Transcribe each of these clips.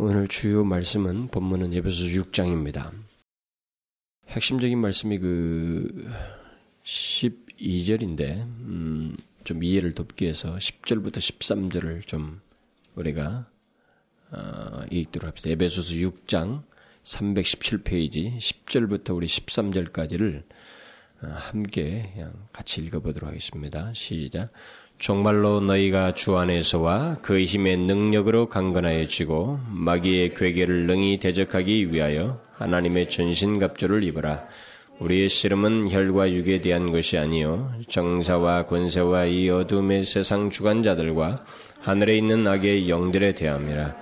오늘 주요 말씀은 본문은 예배소 6장입니다. 핵심적인 말씀이 그 12절인데 음, 좀 이해를 돕기 위해서 10절부터 13절을 좀 우리가 어, 읽도록 합시다. 예배소서 6장 317페이지 10절부터 우리 13절까지를 어, 함께 같이 읽어보도록 하겠습니다. 시작. 정말로 너희가 주 안에서와 그 힘의 능력으로 강건하여지고 마귀의 괴계를 능히 대적하기 위하여 하나님의 전신갑주를 입어라. 우리의 씨름은 혈과 육에 대한 것이 아니요 정사와 권세와 이 어둠의 세상 주관자들과 하늘에 있는 악의 영들에 대함이라.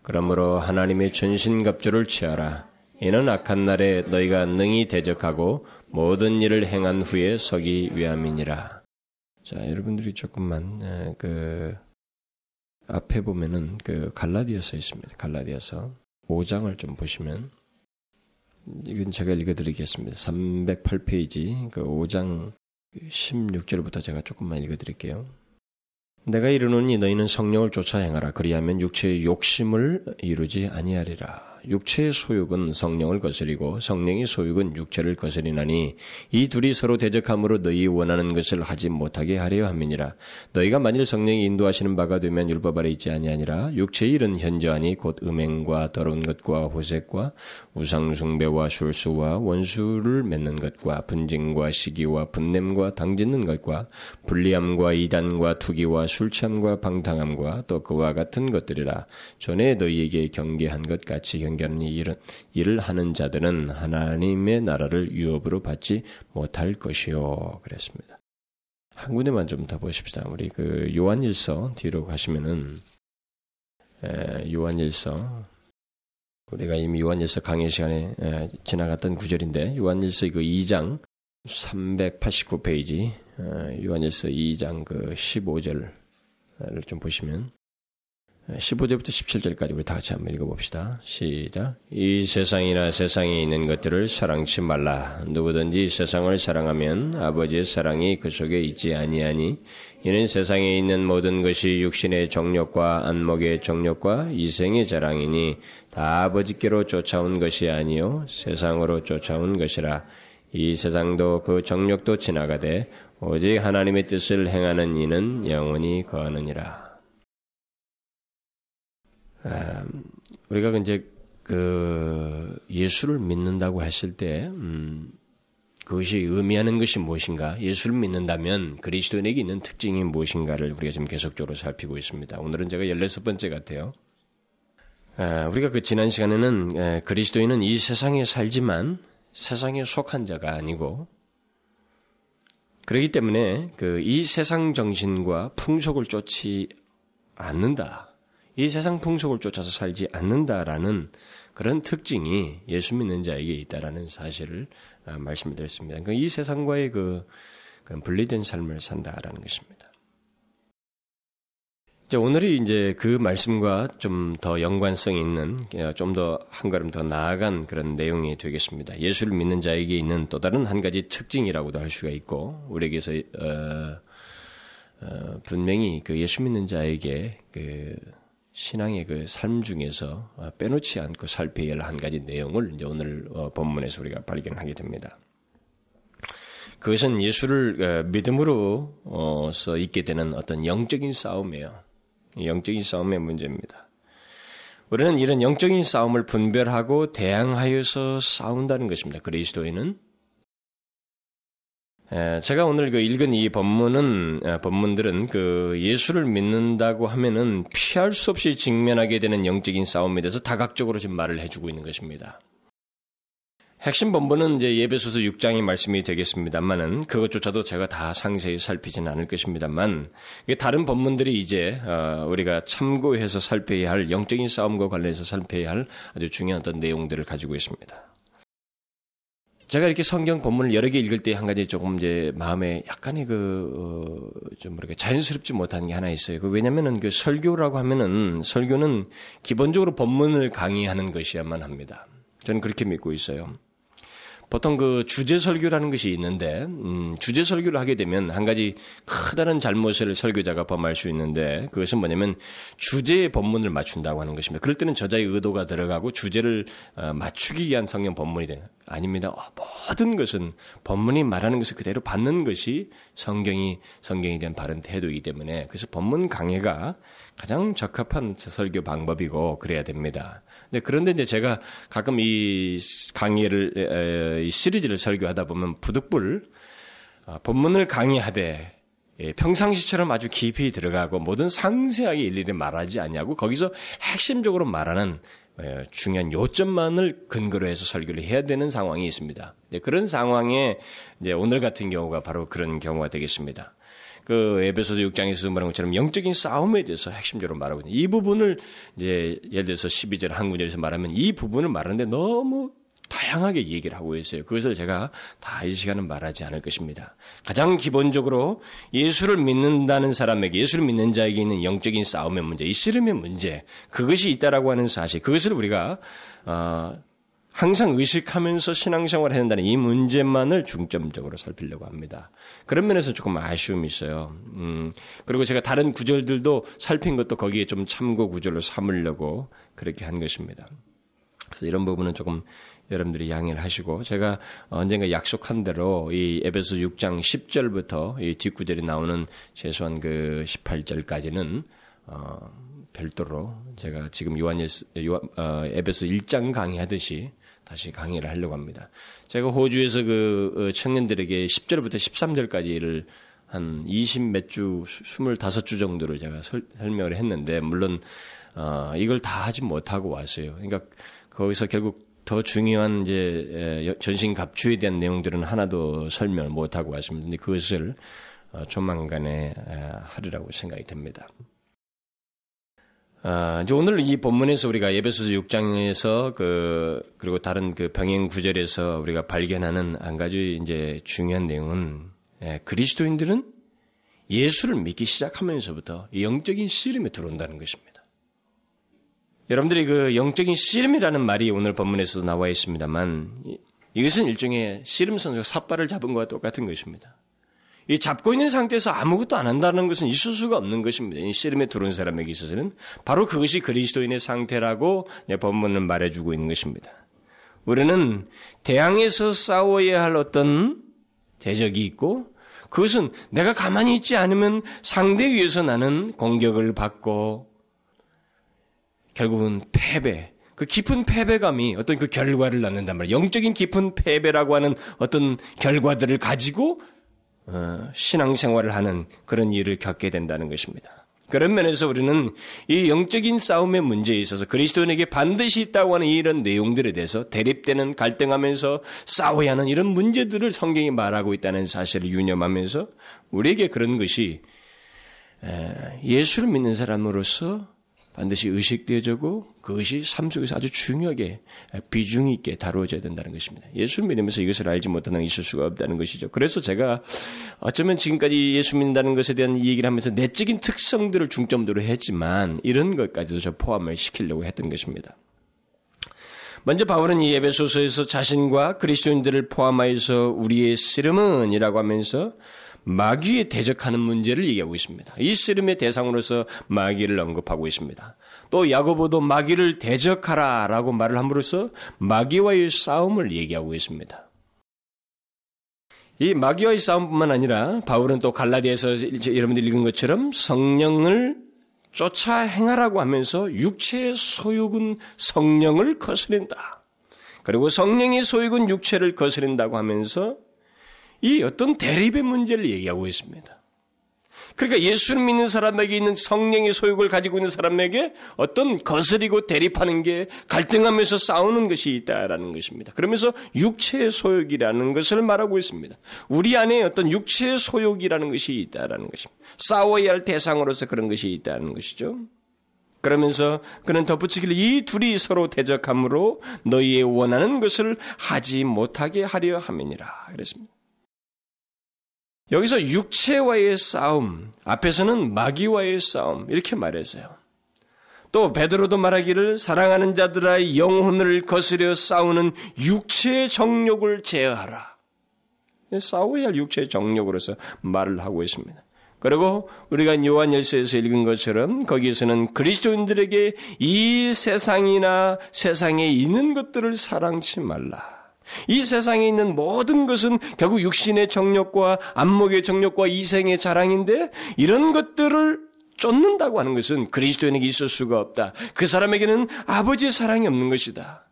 그러므로 하나님의 전신갑주를 취하라. 이는 악한 날에 너희가 능히 대적하고 모든 일을 행한 후에 서기 위함이니라. 자, 여러분들이 조금만 그 앞에 보면은 그 갈라디아서 있습니다. 갈라디아서 5장을 좀 보시면 이건 제가 읽어드리겠습니다. 308페이지 그 5장 16절부터 제가 조금만 읽어드릴게요. 내가 이르노니 너희는 성령을 쫓아 행하라. 그리하면 육체의 욕심을 이루지 아니하리라. 육체의 소욕은 성령을 거스리고 성령의 소욕은 육체를 거스리나니 이 둘이 서로 대적함으로 너희 원하는 것을 하지 못하게 하려 함이니라. 너희가 만일 성령이 인도하시는 바가 되면 율법 아래 있지 아니하니라. 육체의 일은 현저하니 곧 음행과 더러운 것과 호색과 우상 숭배와 술수와 원수를 맺는 것과 분쟁과 시기와 분냄과 당짓는 것과 불리함과 이단과 투기와 술 취함과 방탕함과 또 그와 같은 것들이라 전에 너희에게 경계한 것 같이 경계하는 일은 일을 하는 자들은 하나님의 나라를 유업으로 받지 못할 것이요 그랬습니다. 한 군데만 좀 더 보십시다. 우리 그 요한일서 뒤로 가시면은 에, 요한일서 우리가 이미 요한일서 강의 시간에 에, 지나갔던 구절인데 요한일서 그 2장 389페이지 요한일서 2장 그 15절 좀 보시면 15절부터 17절까지 우리 다 같이 한번 읽어봅시다. 시작. 이 세상이나 세상에 있는 것들을 사랑치 말라. 누구든지 세상을 사랑하면 아버지의 사랑이 그 속에 있지 아니하니 이는 세상에 있는 모든 것이 육신의 정욕과 안목의 정욕과 이생의 자랑이니 다 아버지께로 쫓아온 것이 아니요 세상으로 쫓아온 것이라. 이 세상도 그 정욕도 지나가되 오직 하나님의 뜻을 행하는 이는 영원히 거하느니라. 음, 우리가 이제 그 예수를 믿는다고 했을 때 음, 그것이 의미하는 것이 무엇인가? 예수를 믿는다면 그리스도인에게 있는 특징이 무엇인가를 우리가 지금 계속적으로 살피고 있습니다. 오늘은 제가 16번째 같아요. 우리가 그 지난 시간에는 그리스도인은 이 세상에 살지만 세상에 속한 자가 아니고 그렇기 때문에 그 이 세상 정신과 풍속을 쫓지 않는다. 이 세상 풍속을 쫓아서 살지 않는다라는 그런 특징이 예수 믿는 자에게 있다라는 사실을 아, 말씀드렸습니다. 그러니까 이 세상과의 그 분리된 삶을 산다라는 것입니다. 오늘이 이제 그 말씀과 좀 더 연관성 있는 어, 좀더 한 걸음 더 나아간 그런 내용이 되겠습니다. 예수를 믿는 자에게 있는 또 다른 한 가지 특징이라고도 할 수가 있고 우리에게서 어, 어, 분명히 그 예수 믿는 자에게 그 신앙의 그 삶 중에서 어, 빼놓지 않고 살펴야 할 한 가지 내용을 이제 오늘 어, 본문에서 우리가 발견하게 됩니다. 그것은 예수를 믿음으로서 있게 되는 어떤 영적인 싸움이에요. 영적인 싸움의 문제입니다. 우리는 이런 영적인 싸움을 분별하고 대항하여서 싸운다는 것입니다. 그리스도인은 제가 오늘 그 읽은 이 본문은 본문들은 그 예수를 믿는다고 하면은 피할 수 없이 직면하게 되는 영적인 싸움에 대해서 다각적으로 지금 말을 해주고 있는 것입니다. 핵심 본문은 이제 예배소서 6장의 말씀이 되겠습니다만은 그것조차도 제가 다 상세히 살피지는 않을 것입니다만 다른 본문들이 이제 어, 우리가 참고해서 살펴야 할 영적인 싸움과 관련해서 살펴야 할 아주 중요한 어떤 내용들을 가지고 있습니다. 제가 이렇게 성경 본문을 여러 개 읽을 때 한 가지 조금 이제 마음에 약간의 그좀 어, 뭐랄까 자연스럽지 못한 게 하나 있어요. 그 왜냐면은 그 설교라고 하면은 설교는 기본적으로 본문을 강의하는 것이야만 합니다. 저는 그렇게 믿고 있어요. 보통 그 주제 설교라는 것이 있는데 음, 주제 설교를 하게 되면 한 가지 크다란 잘못을 설교자가 범할 수 있는데 그것은 뭐냐면 주제의 본문을 맞춘다고 하는 것입니다. 그럴 때는 저자의 의도가 들어가고 주제를 어, 맞추기 위한 성경 본문이 돼요. 아닙니다. 어, 모든 것은 본문이 말하는 것을 그대로 받는 것이 성경이 성경에 대한 바른 태도이기 때문에 그래서 본문 강해가 가장 적합한 설교 방법이고 그래야 됩니다. 네, 그런데 이제 제가 가끔 이 강의를 이 시리즈를 설교하다 보면 부득불 아, 본문을 강의하되 예, 평상시처럼 아주 깊이 들어가고 모든 상세하게 일일이 말하지 않냐고 거기서 핵심적으로 말하는 중요한 요점만을 근거로 해서 설교를 해야 되는 상황이 있습니다. 네, 그런 상황에 이제 오늘 같은 경우가 바로 그런 경우가 되겠습니다. 그 에베소서 6장에서 말한 것처럼 영적인 싸움에 대해서 핵심적으로 말하고 있는 이 부분을 이제 예를 들어서 12절 한 구절에서 말하면 이 부분을 말하는데 너무 다양하게 얘기를 하고 있어요. 그것을 제가 다 이 시간은 말하지 않을 것입니다. 가장 기본적으로 예수를 믿는다는 사람에게 예수를 믿는 자에게 있는 영적인 싸움의 문제, 이 씨름의 문제, 그것이 있다라고 하는 사실, 그것을 우리가 어, 항상 의식하면서 신앙생활을 해야 된다는 이 문제만을 중점적으로 살피려고 합니다. 그런 면에서 조금 아쉬움이 있어요. 음, 그리고 제가 다른 구절들도 살핀 것도 거기에 좀 참고 구절로 삼으려고 그렇게 한 것입니다. 그래서 이런 부분은 조금 여러분들이 양해를 하시고 제가 언젠가 약속한 대로 이 에베소 6장 10절부터 이 뒷구절이 나오는 최소한 그 18절까지는 어, 별도로 제가 지금 요한예스 요한, 어, 에베소 1장 강의하듯이 다시 강의를 하려고 합니다. 제가 호주에서 그 어, 청년들에게 10절부터 13절까지를 한 20 몇 주, 25주 정도를 제가 설, 명을 했는데, 물론, 어, 이걸 다 하지 못하고 왔어요. 그러니까 거기서 결국 더 중요한 이제 전신 갑주에 대한 내용들은 하나도 설명을 못하고 왔습니다. 근데 그것을 어, 조만간에 하리라고 생각이 듭니다. 아, 이제 오늘 이 본문에서 우리가 예배소서 6장에서 그 그리고 다른 그 병행 구절에서 우리가 발견하는 한 가지 이제 중요한 내용은 예, 그리스도인들은 예수를 믿기 시작하면서부터 영적인 씨름에 들어온다는 것입니다. 여러분들이 그 영적인 씨름이라는 말이 오늘 본문에서도 나와 있습니다만 이것은 일종의 씨름 선수가 삿발을 잡은 것과 똑같은 것입니다. 이 잡고 있는 상태에서 아무것도 안 한다는 것은 있을 수가 없는 것입니다. 이 씨름에 들어온 사람에게 있어서는 바로 그것이 그리스도인의 상태라고 본문을 말해주고 있는 것입니다. 우리는 대항에서 싸워야 할 어떤 대적이 있고 그것은 내가 가만히 있지 않으면 상대에 의해서 나는 공격을 받고 결국은 패배, 그 깊은 패배감이 어떤 그 결과를 낳는단 말이에요. 영적인 깊은 패배라고 하는 어떤 결과들을 가지고 어, 신앙생활을 하는 그런 일을 겪게 된다는 것입니다. 그런 면에서 우리는 이 영적인 싸움의 문제에 있어서 그리스도인에게 반드시 있다고 하는 이런 내용들에 대해서 대립되는 갈등하면서 싸워야 하는 이런 문제들을 성경이 말하고 있다는 사실을 유념하면서 우리에게 그런 것이 예수를 믿는 사람으로서 반드시 의식되어지고 그것이 삶 속에서 아주 중요하게 비중 있게 다루어져야 된다는 것입니다. 예수를 믿으면서 이것을 알지 못하는 있을 수가 없다는 것이죠. 그래서 제가 어쩌면 지금까지 예수 믿는다는 것에 대한 얘기를 하면서 내적인 특성들을 중점으로 했지만 이런 것까지도 저 포함을 시키려고 했던 것입니다. 먼저 바울은 이 예배소서에서 자신과 그리스도인들을 포함하여서 우리의 씨름은이라고 하면서 마귀에 대적하는 문제를 얘기하고 있습니다. 이 씨름의 대상으로서 마귀를 언급하고 있습니다. 또 야고보도 마귀를 대적하라라고 말을 함으로써 마귀와의 싸움을 얘기하고 있습니다. 이 마귀와의 싸움뿐만 아니라 바울은 또 갈라디아에서 여러분들 읽은 것처럼 성령을 쫓아 행하라고 하면서 육체의 소욕은 성령을 거스린다. 그리고 성령의 소욕은 육체를 거스린다고 하면서 이 어떤 대립의 문제를 얘기하고 있습니다. 그러니까 예수를 믿는 사람에게 있는 성령의 소욕을 가지고 있는 사람에게 어떤 거스리고 대립하는 게 갈등하면서 싸우는 것이 있다라는 것입니다. 그러면서 육체의 소욕이라는 것을 말하고 있습니다. 우리 안에 어떤 육체의 소욕이라는 것이 있다라는 것입니다. 싸워야 할 대상으로서 그런 것이 있다는 것이죠. 그러면서 그는 덧붙이기를 이 둘이 서로 대적함으로 너희의 원하는 것을 하지 못하게 하려 함이니라 그랬습니다. 여기서 육체와의 싸움, 앞에서는 마귀와의 싸움, 이렇게 말했어요. 또 베드로도 말하기를 사랑하는 자들의 영혼을 거스려 싸우는 육체의 정욕을 제어하라. 싸워야 할 육체의 정욕으로서 말을 하고 있습니다. 그리고 우리가 요한 열서에서 읽은 것처럼 거기에서는 그리스도인들에게 이 세상이나 세상에 있는 것들을 사랑치 말라. 이 세상에 있는 모든 것은 결국 육신의 정욕과 안목의 정욕과 이생의 자랑인데 이런 것들을 쫓는다고 하는 것은 그리스도인에게 있을 수가 없다. 그 사람에게는 아버지의 사랑이 없는 것이다.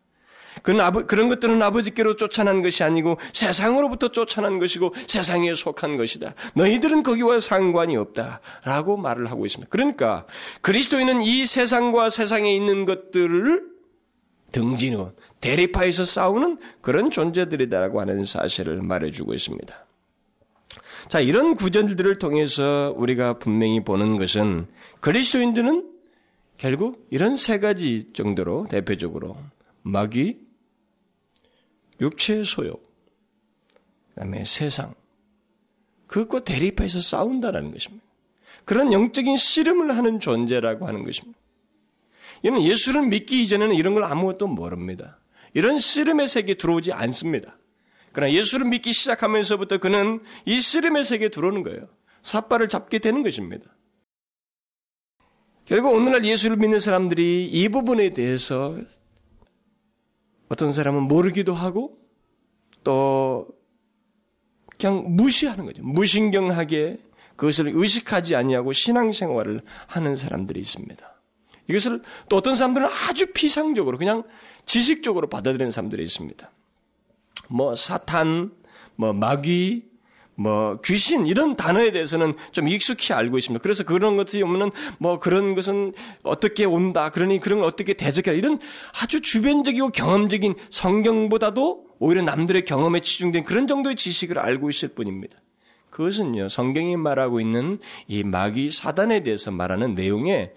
그런 것들은 아버지께로 쫓아난 것이 아니고 세상으로부터 쫓아난 것이고 세상에 속한 것이다. 너희들은 거기와 상관이 없다. 라고 말을 하고 있습니다. 그러니까 그리스도인은 이 세상과 세상에 있는 것들을 등지는 대립하에서 싸우는 그런 존재들이다라고 하는 사실을 말해주고 있습니다. 자, 이런 구절들을 통해서 우리가 분명히 보는 것은 그리스도인들은 결국 이런 세 가지 정도로 대표적으로 마귀, 육체의 소욕, 그다음에 세상, 그것과 대립해서 싸운다라는 것입니다. 그런 영적인 씨름을 하는 존재라고 하는 것입니다. 이는 예수를 믿기 이전에는 이런 걸 아무것도 모릅니다. 이런 씨름의 세계에 들어오지 않습니다. 그러나 예수를 믿기 시작하면서부터 그는 이 씨름의 세계에 들어오는 거예요. 삿발을 잡게 되는 것입니다. 결국 오늘날 예수를 믿는 사람들이 이 부분에 대해서 어떤 사람은 모르기도 하고 또 그냥 무시하는 거죠. 무신경하게 그것을 의식하지 아니하고 신앙생활을 하는 사람들이 있습니다. 이것을 또 어떤 사람들은 아주 피상적으로 그냥 지식적으로 받아들이는 사람들이 있습니다. 뭐 사탄, 뭐 마귀, 뭐 귀신 이런 단어에 대해서는 좀 익숙히 알고 있습니다. 그래서 그런 것들이 오면은 뭐 그런 것은 어떻게 온다. 그러니 그런 걸 어떻게 대적해라. 이런 아주 주변적이고 경험적인 성경보다도 오히려 남들의 경험에 치중된 그런 정도의 지식을 알고 있을 뿐입니다. 그것은요, 성경이 말하고 있는 이 마귀 사단에 대해서 말하는 내용의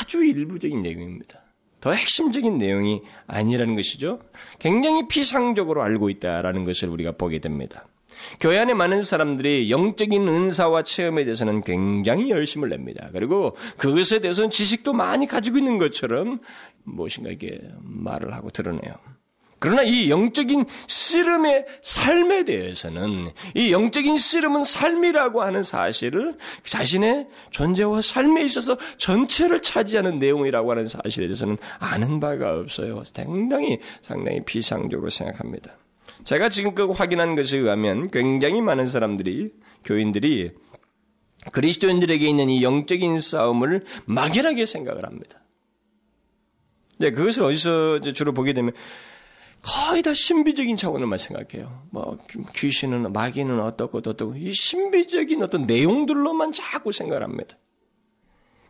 아주 일부적인 내용입니다. 더 핵심적인 내용이 아니라는 것이죠. 굉장히 피상적으로 알고 있다라는 것을 우리가 보게 됩니다. 교회 안에 많은 사람들이 영적인 은사와 체험에 대해서는 굉장히 열심을 냅니다. 그리고 그것에 대해서는 지식도 많이 가지고 있는 것처럼 무엇인가 이게 말을 하고 드러내요. 그러나 이 영적인 씨름의 삶에 대해서는 이 영적인 씨름은 삶이라고 하는 사실을 자신의 존재와 삶에 있어서 전체를 차지하는 내용이라고 하는 사실에 대해서는 아는 바가 없어요. 상당히 상당히 비상적으로 생각합니다. 제가 지금껏 확인한 것에 의하면 굉장히 많은 사람들이 교인들이 그리스도인들에게 있는 이 영적인 싸움을 막연하게 생각을 합니다. 네, 그것을 어디서 주로 보게 되면 거의 다 신비적인 차원을만 생각해요. 뭐 귀신은 마귀는 어떻고 어떻고 이 신비적인 어떤 내용들로만 자꾸 생각을 합니다.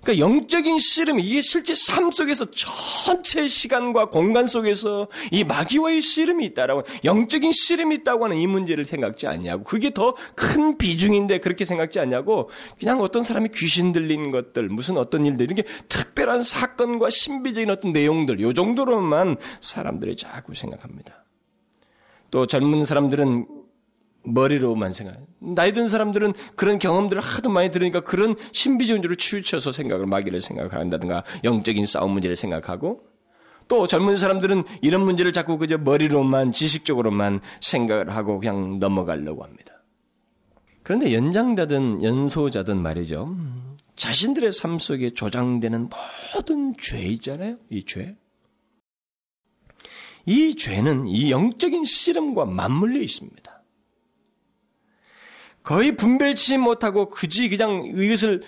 그러니까 영적인 씨름 이게 실제 삶 속에서 전체 시간과 공간 속에서 이 마귀와의 씨름이 있다라고 영적인 씨름이 있다고 하는 이 문제를 생각지 않냐고 그게 더 큰 비중인데 그렇게 생각지 않냐고 그냥 어떤 사람이 귀신 들린 것들 무슨 어떤 일들 이렇게 특별한 사건과 신비적인 어떤 내용들 요 정도로만 사람들이 자꾸 생각합니다. 또 젊은 사람들은 머리로만 생각해요. 나이 든 사람들은 그런 경험들을 하도 많이 들으니까 그런 신비적인 줄로 치우쳐서 생각을 마귀를 생각한다든가 영적인 싸움 문제를 생각하고 또 젊은 사람들은 이런 문제를 자꾸 그저 머리로만 지식적으로만 생각을 하고 그냥 넘어가려고 합니다. 그런데 연장자든 연소자든 말이죠. 자신들의 삶 속에 조장되는 모든 죄 있잖아요. 이 죄. 이 죄는 이 영적인 씨름과 맞물려 있습니다. 거의 분별치 못하고 그지 그냥 이것을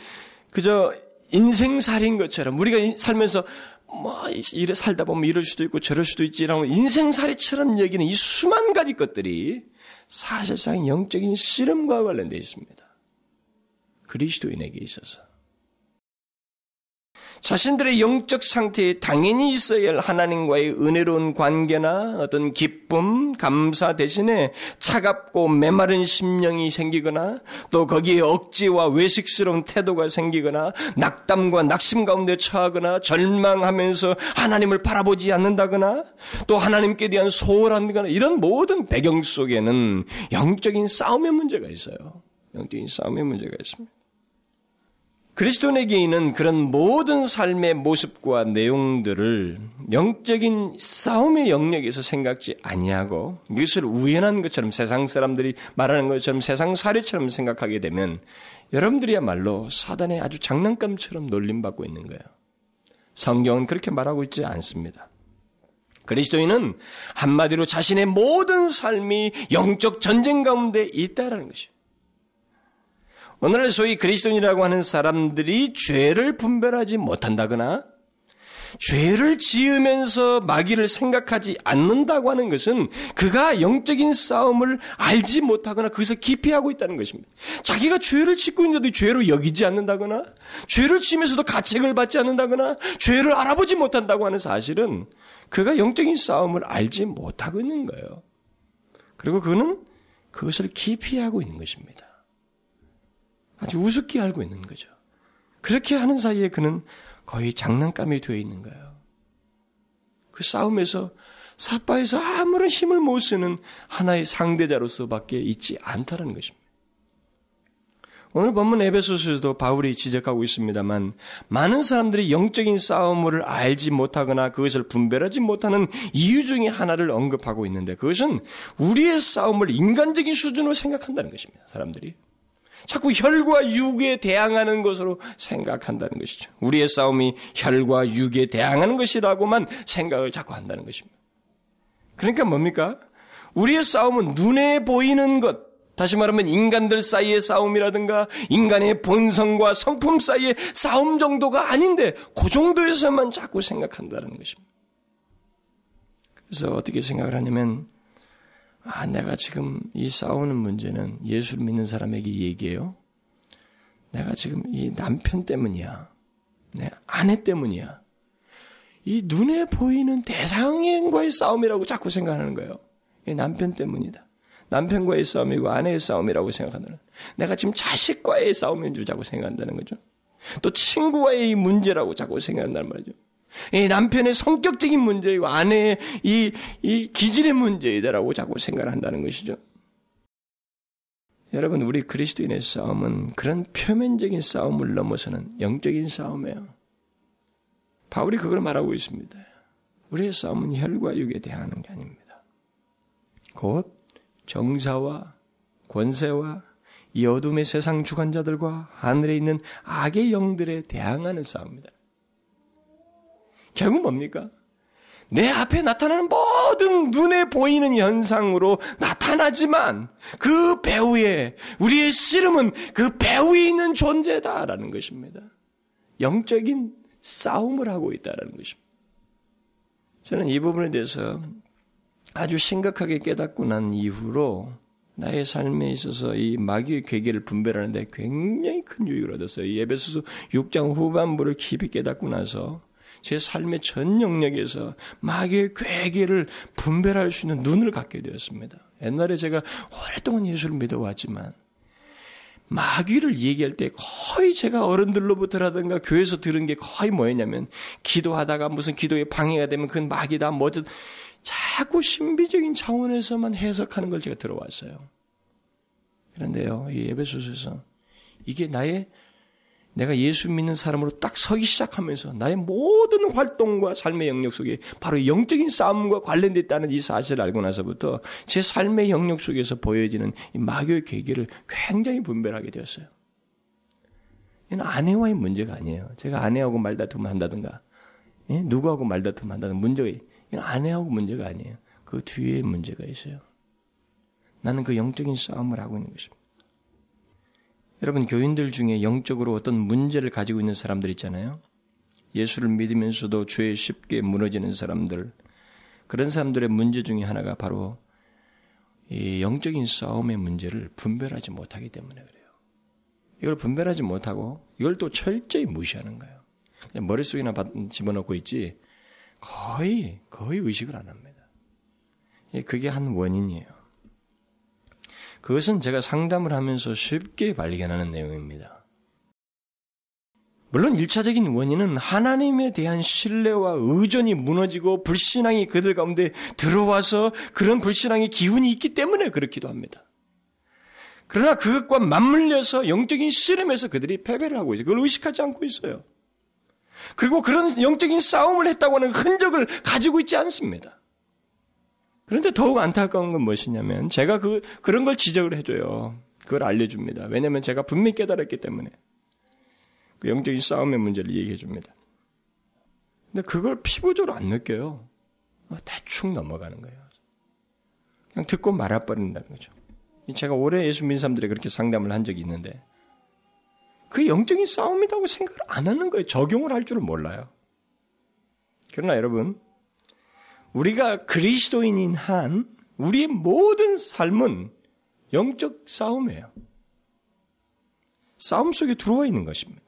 그저 인생살인 것처럼 우리가 살면서 뭐 이래 살다 보면 이럴 수도 있고 저럴 수도 있지라고 인생살이처럼 여기는 이 수만 가지 것들이 사실상 영적인 씨름과 관련되어 있습니다. 그리스도인에게 있어서. 자신들의 영적 상태에 당연히 있어야 할 하나님과의 은혜로운 관계나 어떤 기쁨, 감사 대신에 차갑고 메마른 심령이 생기거나 또 거기에 억지와 외식스러운 태도가 생기거나 낙담과 낙심 가운데 처하거나 절망하면서 하나님을 바라보지 않는다거나 또 하나님께 대한 소홀한거나 이런 모든 배경 속에는 영적인 싸움의 문제가 있어요. 영적인 싸움의 문제가 있습니다. 그리스도인에게 있는 그런 모든 삶의 모습과 내용들을 영적인 싸움의 영역에서 생각지 아니하고 이것을 우연한 것처럼 세상 사람들이 말하는 것처럼 세상 사례처럼 생각하게 되면 여러분들이야말로 사단의 아주 장난감처럼 놀림받고 있는 거예요. 성경은 그렇게 말하고 있지 않습니다. 그리스도인은 한마디로 자신의 모든 삶이 영적 전쟁 가운데 있다라는 것이에요. 오늘날 소위 그리스도인이라고 하는 사람들이 죄를 분별하지 못한다거나 죄를 지으면서 마귀를 생각하지 않는다고 하는 것은 그가 영적인 싸움을 알지 못하거나 거기서 기피하고 있다는 것입니다. 자기가 죄를 짓고 있는데도 죄로 여기지 않는다거나 죄를 지면서도 가책을 받지 않는다거나 죄를 알아보지 못한다고 하는 사실은 그가 영적인 싸움을 알지 못하고 있는 거예요. 그리고 그는 그것을 기피하고 있는 것입니다. 아주 우습게 알고 있는 거죠. 그렇게 하는 사이에 그는 거의 장난감이 되어 있는 거예요. 그 싸움에서 사파에서 아무런 힘을 못 쓰는 하나의 상대자로서밖에 있지 않다는 것입니다. 오늘 본문 에베소서에서도 바울이 지적하고 있습니다만 많은 사람들이 영적인 싸움을 알지 못하거나 그것을 분별하지 못하는 이유 중에 하나를 언급하고 있는데 그것은 우리의 싸움을 인간적인 수준으로 생각한다는 것입니다. 사람들이 자꾸 혈과 육에 대항하는 것으로 생각한다는 것이죠. 우리의 싸움이 혈과 육에 대항하는 것이라고만 생각을 자꾸 한다는 것입니다. 그러니까 뭡니까? 우리의 싸움은 눈에 보이는 것, 다시 말하면 인간들 사이의 싸움이라든가 인간의 본성과 성품 사이의 싸움 정도가 아닌데 그 정도에서만 자꾸 생각한다는 것입니다. 그래서 어떻게 생각을 하냐면 아, 내가 지금 이 싸우는 문제는 예수를 믿는 사람에게 얘기해요. 내가 지금 이 남편 때문이야. 내 아내 때문이야. 이 눈에 보이는 대상과의 싸움이라고 자꾸 생각하는 거예요. 이 남편 때문이다. 남편과의 싸움이고 아내의 싸움이라고 생각하는 내가 지금 자식과의 싸움인 줄 자꾸 생각한다는 거죠. 또 친구와의 문제라고 자꾸 생각한다는 말이죠. 이 남편의 성격적인 문제이고 아내의 이, 이 기질의 문제이다라고 자꾸 생각을 한다는 것이죠. 여러분, 우리 그리스도인의 싸움은 그런 표면적인 싸움을 넘어서는 영적인 싸움이에요. 바울이 그걸 말하고 있습니다. 우리의 싸움은 혈과 육에 대하는 게 아닙니다. 곧 정사와 권세와 이 어둠의 세상 주관자들과 하늘에 있는 악의 영들에 대항하는 싸움입니다. 결국 뭡니까? 내 앞에 나타나는 모든 눈에 보이는 현상으로 나타나지만 그 배후에 우리의 씨름은 그 배후에 있는 존재다라는 것입니다. 영적인 싸움을 하고 있다라는 것입니다. 저는 이 부분에 대해서 아주 심각하게 깨닫고 난 이후로 나의 삶에 있어서 이 마귀의 괴계를 분별하는데 굉장히 큰 유익을 얻었어요. 예배소서 6장 후반부를 깊이 깨닫고 나서 제 삶의 전 영역에서 마귀의 괴계를 분별할 수 있는 눈을 갖게 되었습니다. 옛날에 제가 오랫동안 예수를 믿어왔지만 마귀를 얘기할 때 거의 제가 어른들로부터라든가 교회에서 들은 게 거의 뭐였냐면 기도하다가 무슨 기도에 방해가 되면 그건 마귀다 뭐든 자꾸 신비적인 차원에서만 해석하는 걸 제가 들어왔어요. 그런데요, 이 예배소서에서 이게 나의 내가 예수 믿는 사람으로 딱 서기 시작하면서 나의 모든 활동과 삶의 영역 속에 바로 영적인 싸움과 관련되어 있다는 이 사실을 알고 나서부터 제 삶의 영역 속에서 보여지는 이 마교의 계기를 굉장히 분별하게 되었어요. 이는 아내와의 문제가 아니에요. 제가 아내하고 말다툼 한다든가, 예? 누구하고 말다툼 한다는 문제가, 이건 아내하고 문제가 아니에요. 그 뒤에 문제가 있어요. 나는 그 영적인 싸움을 하고 있는 것입니다. 여러분 교인들 중에 영적으로 어떤 문제를 가지고 있는 사람들 있잖아요. 예수를 믿으면서도 죄에 쉽게 무너지는 사람들. 그런 사람들의 문제 중에 하나가 바로 이 영적인 싸움의 문제를 분별하지 못하기 때문에 그래요. 이걸 분별하지 못하고 이걸 또 철저히 무시하는 거예요. 그냥 머릿속에나 집어넣고 있지 거의 거의 의식을 안 합니다. 그게 한 원인이에요. 그것은 제가 상담을 하면서 쉽게 발견하는 내용입니다. 물론 1차적인 원인은 하나님에 대한 신뢰와 의존이 무너지고 불신앙이 그들 가운데 들어와서 그런 불신앙의 기운이 있기 때문에 그렇기도 합니다. 그러나 그것과 맞물려서 영적인 씨름에서 그들이 패배를 하고 있어요. 그걸 의식하지 않고 있어요. 그리고 그런 영적인 싸움을 했다고 하는 흔적을 가지고 있지 않습니다. 그런데 더욱 안타까운 건 무엇이냐면 제가 그 그런 걸 지적을 해줘요. 그걸 알려줍니다. 왜냐하면 제가 분명히 깨달았기 때문에 그 영적인 싸움의 문제를 얘기해 줍니다. 근데 그걸 피부적으로 안 느껴요. 어, 대충 넘어가는 거예요. 그냥 듣고 말아버린다는 거죠. 제가 올해 예수 믿는 사람들이 그렇게 상담을 한 적이 있는데 그 영적인 싸움이라고 생각을 안 하는 거예요. 적용을 할 줄을 몰라요. 그러나 여러분, 우리가 그리스도인인 한 우리의 모든 삶은 영적 싸움이에요. 싸움 속에 들어와 있는 것입니다.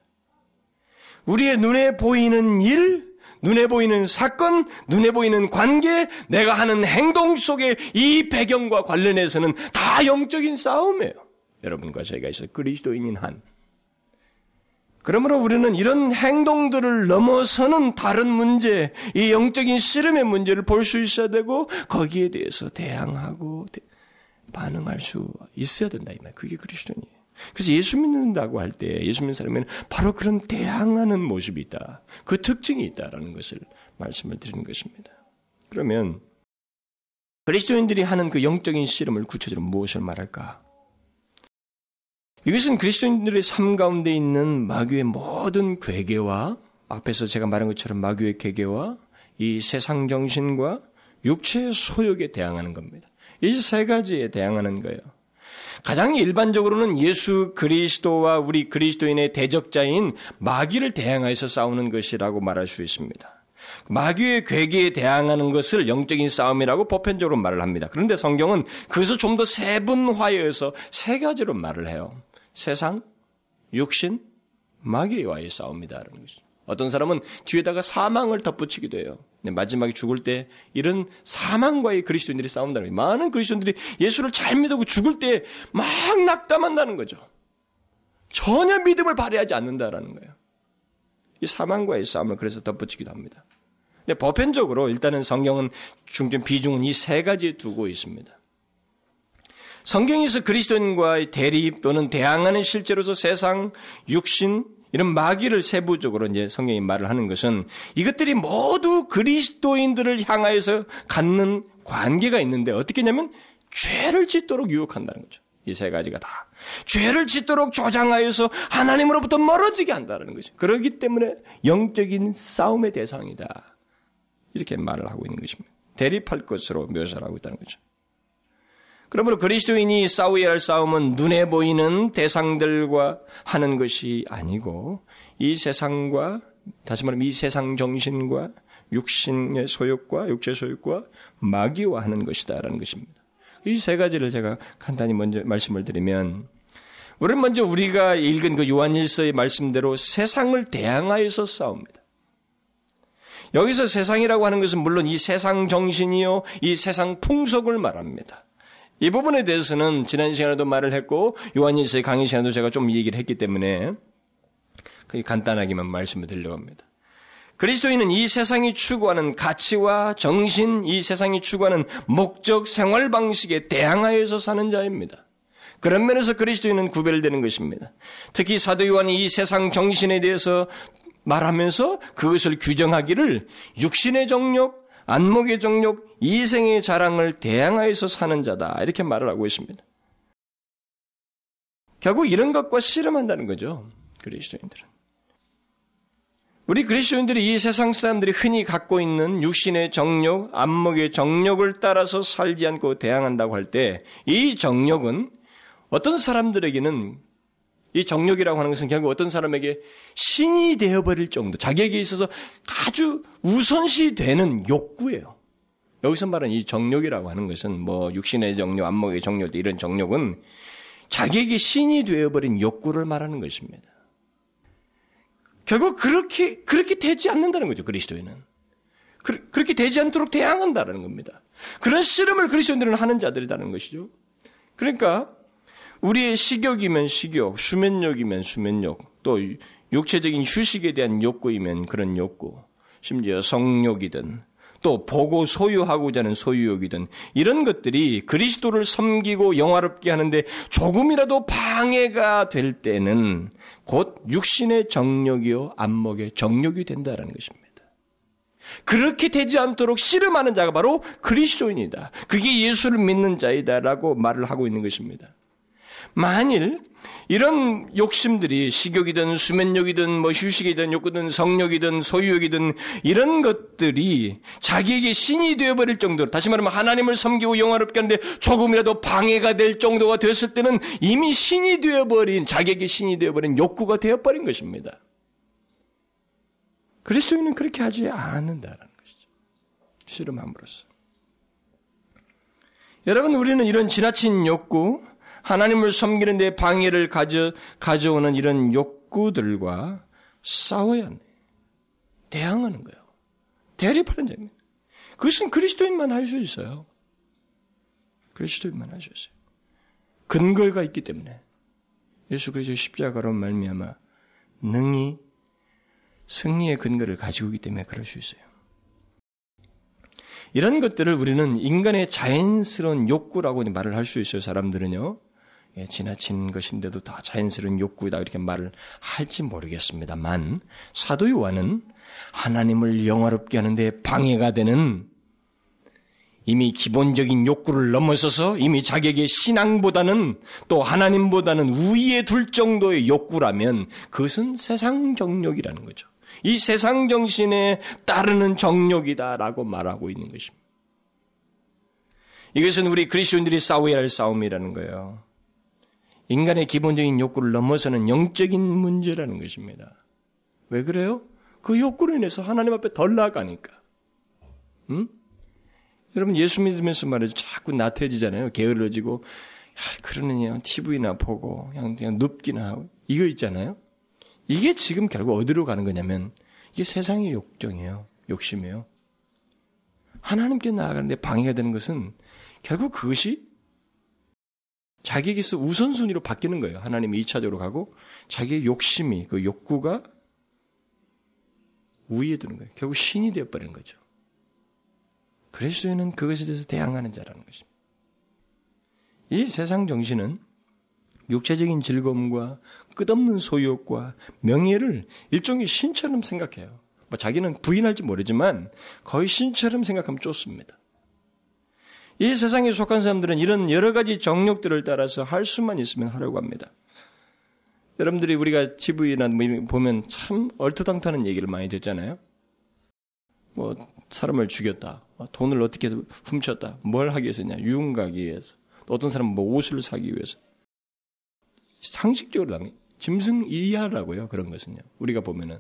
우리의 눈에 보이는 일, 눈에 보이는 사건, 눈에 보이는 관계, 내가 하는 행동 속에 이 배경과 관련해서는 다 영적인 싸움이에요. 여러분과 저희가 있어 그리스도인인 한. 그러므로 우리는 이런 행동들을 넘어서는 다른 문제, 이 영적인 씨름의 문제를 볼 수 있어야 되고 거기에 대해서 대항하고 반응할 수 있어야 된다 이 말. 그게 그리스도인이에요. 그래서 예수 믿는다고 할 때 예수 믿는 사람에는 바로 그런 대항하는 모습이 있다. 그 특징이 있다라는 것을 말씀을 드리는 것입니다. 그러면 그리스도인들이 하는 그 영적인 씨름을 구체적으로 무엇을 말할까? 이것은 그리스도인들의 삶 가운데 있는 마귀의 모든 괴계와 앞에서 제가 말한 것처럼 마귀의 괴계와 이 세상 정신과 육체의 소욕에 대항하는 겁니다. 이 세 가지에 대항하는 거예요. 가장 일반적으로는 예수 그리스도와 우리 그리스도인의 대적자인 마귀를 대항하여서 싸우는 것이라고 말할 수 있습니다. 마귀의 괴계에 대항하는 것을 영적인 싸움이라고 보편적으로 말을 합니다. 그런데 성경은 그것을 좀 더 세분화해서 세 가지로 말을 해요. 세상, 육신, 마귀와의 싸움이다라는 것이죠. 어떤 사람은 뒤에다가 사망을 덧붙이기도 해요. 마지막에 죽을 때 이런 사망과의 그리스도인들이 싸운다는 거예요. 많은 그리스도인들이 예수를 잘 믿고 죽을 때 막 낙담한다는 거죠. 전혀 믿음을 발휘하지 않는다라는 거예요. 이 사망과의 싸움을 그래서 덧붙이기도 합니다. 근데 보편적으로 일단은 성경은 중점 비중은 이 세 가지에 두고 있습니다. 성경에서 그리스도인과의 대립 또는 대항하는 실제로서 세상, 육신, 이런 마귀를 세부적으로 이제 성경이 말을 하는 것은 이것들이 모두 그리스도인들을 향하여서 갖는 관계가 있는데 어떻게 냐면 죄를 짓도록 유혹한다는 거죠. 이 세 가지가 다. 죄를 짓도록 조장하여서 하나님으로부터 멀어지게 한다는 거죠. 그렇기 때문에 영적인 싸움의 대상이다. 이렇게 말을 하고 있는 것입니다. 대립할 것으로 묘사를 하고 있다는 거죠. 그러므로 그리스도인이 싸워야 할 싸움은 눈에 보이는 대상들과 하는 것이 아니고 이 세상과 다시 말하면 이 세상 정신과 육신의 소욕과 육체 소욕과 마귀와 하는 것이다라는 것입니다. 이 세 가지를 제가 간단히 먼저 말씀을 드리면 우리는 먼저 우리가 읽은 그 요한일서의 말씀대로 세상을 대항하여서 싸웁니다. 여기서 세상이라고 하는 것은 물론 이 세상 정신이요, 이 세상 풍속을 말합니다. 이 부분에 대해서는 지난 시간에도 말을 했고 요한일서의 강의 시간도 제가 좀 얘기를 했기 때문에 간단하게만 말씀을 드리려고 합니다. 그리스도인은 이 세상이 추구하는 가치와 정신, 이 세상이 추구하는 목적, 생활 방식에 대항하여서 사는 자입니다. 그런 면에서 그리스도인은 구별되는 것입니다. 특히 사도 요한이 이 세상 정신에 대해서 말하면서 그것을 규정하기를 육신의 정욕, 안목의 정욕, 이생의 자랑을 대항하여서 사는 자다. 이렇게 말을 하고 있습니다. 결국 이런 것과 씨름한다는 거죠. 그리스도인들은. 우리 그리스도인들이 이 세상 사람들이 흔히 갖고 있는 육신의 정욕, 안목의 정욕을 따라서 살지 않고 대항한다고 할 때 이 정욕은 어떤 사람들에게는 이 정욕이라고 하는 것은 결국 어떤 사람에게 신이 되어버릴 정도, 자기에게 있어서 아주 우선시 되는 욕구예요. 여기서 말하는 이 정욕이라고 하는 것은 뭐 육신의 정욕, 안목의 정욕, 이런 정욕은 자기에게 신이 되어버린 욕구를 말하는 것입니다. 결국 그렇게, 그렇게 되지 않는다는 거죠, 그리스도인은. 그, 그렇게 되지 않도록 대항한다는 겁니다. 그런 씨름을 그리스도인들은 하는 자들이라는 것이죠. 그러니까 우리의 식욕이면 식욕, 수면욕이면 수면욕, 또 육체적인 휴식에 대한 욕구이면 그런 욕구, 심지어 성욕이든 또 보고 소유하고자 하는 소유욕이든 이런 것들이 그리스도를 섬기고 영화롭게 하는데 조금이라도 방해가 될 때는 곧 육신의 정력이요 안목의 정력이 된다라는 것입니다. 그렇게 되지 않도록 씨름하는 자가 바로 그리스도인이다. 그게 예수를 믿는 자이다라고 말을 하고 있는 것입니다. 만일 이런 욕심들이 식욕이든 수면욕이든 뭐 휴식이든 욕구든 성욕이든 소유욕이든 이런 것들이 자기에게 신이 되어버릴 정도로 다시 말하면 하나님을 섬기고 영화롭게 하는데 조금이라도 방해가 될 정도가 됐을 때는 이미 신이 되어버린 자기에게 신이 되어버린 욕구가 되어버린 것입니다. 그리스도인은 그렇게 하지 않는다는 것이죠. 씨름함으로써. 여러분 우리는 이런 지나친 욕구, 하나님을 섬기는 데 방해를 가져, 가져오는 이런 욕구들과 싸워야 합니다. 대항하는 거예요. 대립하는 점입니다. 그것은 그리스도인만 할 수 있어요. 그리스도인만 할 수 있어요. 근거가 있기 때문에 예수 그리스도 십자가로 말미암아 능히 승리의 근거를 가지고 있기 때문에 그럴 수 있어요. 이런 것들을 우리는 인간의 자연스러운 욕구라고 말을 할 수 있어요. 사람들은요. 예, 지나친 것인데도 다 자연스러운 욕구다 이렇게 말을 할지 모르겠습니다만 사도 요한은 하나님을 영화롭게 하는데 방해가 되는 이미 기본적인 욕구를 넘어서서 이미 자기에게 신앙보다는 또 하나님보다는 우위에 둘 정도의 욕구라면 그것은 세상 정욕이라는 거죠. 이 세상 정신에 따르는 정욕이다라고 말하고 있는 것입니다. 이것은 우리 그리스도인들이 싸워야 할 싸움이라는 거예요. 인간의 기본적인 욕구를 넘어서는 영적인 문제라는 것입니다. 왜 그래요? 그 욕구로 인해서 하나님 앞에 덜 나아가니까. 응? 여러분 예수 믿으면서 말이죠. 자꾸 나태해지잖아요. 게을러지고 야, 그러느냐 TV나 보고 그냥, 그냥 눕기나 하고 이거 있잖아요. 이게 지금 결국 어디로 가는 거냐면 이게 세상의 욕정이에요. 욕심이에요. 하나님께 나아가는데 방해가 되는 것은 결국 그것이 자기에게서 우선순위로 바뀌는 거예요. 하나님이 2차적으로 가고 자기의 욕심이 그 욕구가 우위에 두는 거예요. 결국 신이 되어버리는 거죠. 그리스도인은 그것에 대해서 대항하는 자라는 것입니다. 이 세상 정신은 육체적인 즐거움과 끝없는 소유욕과 명예를 일종의 신처럼 생각해요. 뭐 자기는 부인할지 모르지만 거의 신처럼 생각하면 좋습니다. 이 세상에 속한 사람들은 이런 여러 가지 정욕들을 따라서 할 수만 있으면 하려고 합니다. 여러분들이 우리가 TV나 뭐 보면 참 얼토당토하는 얘기를 많이 듣잖아요. 뭐 사람을 죽였다, 뭐 돈을 어떻게 훔쳤다, 뭘 하기 위해서냐, 유흥 가기 위해서, 어떤 사람은 뭐 옷을 사기 위해서. 상식적으로 짐승 이하라고요. 그런 것은요. 우리가 보면은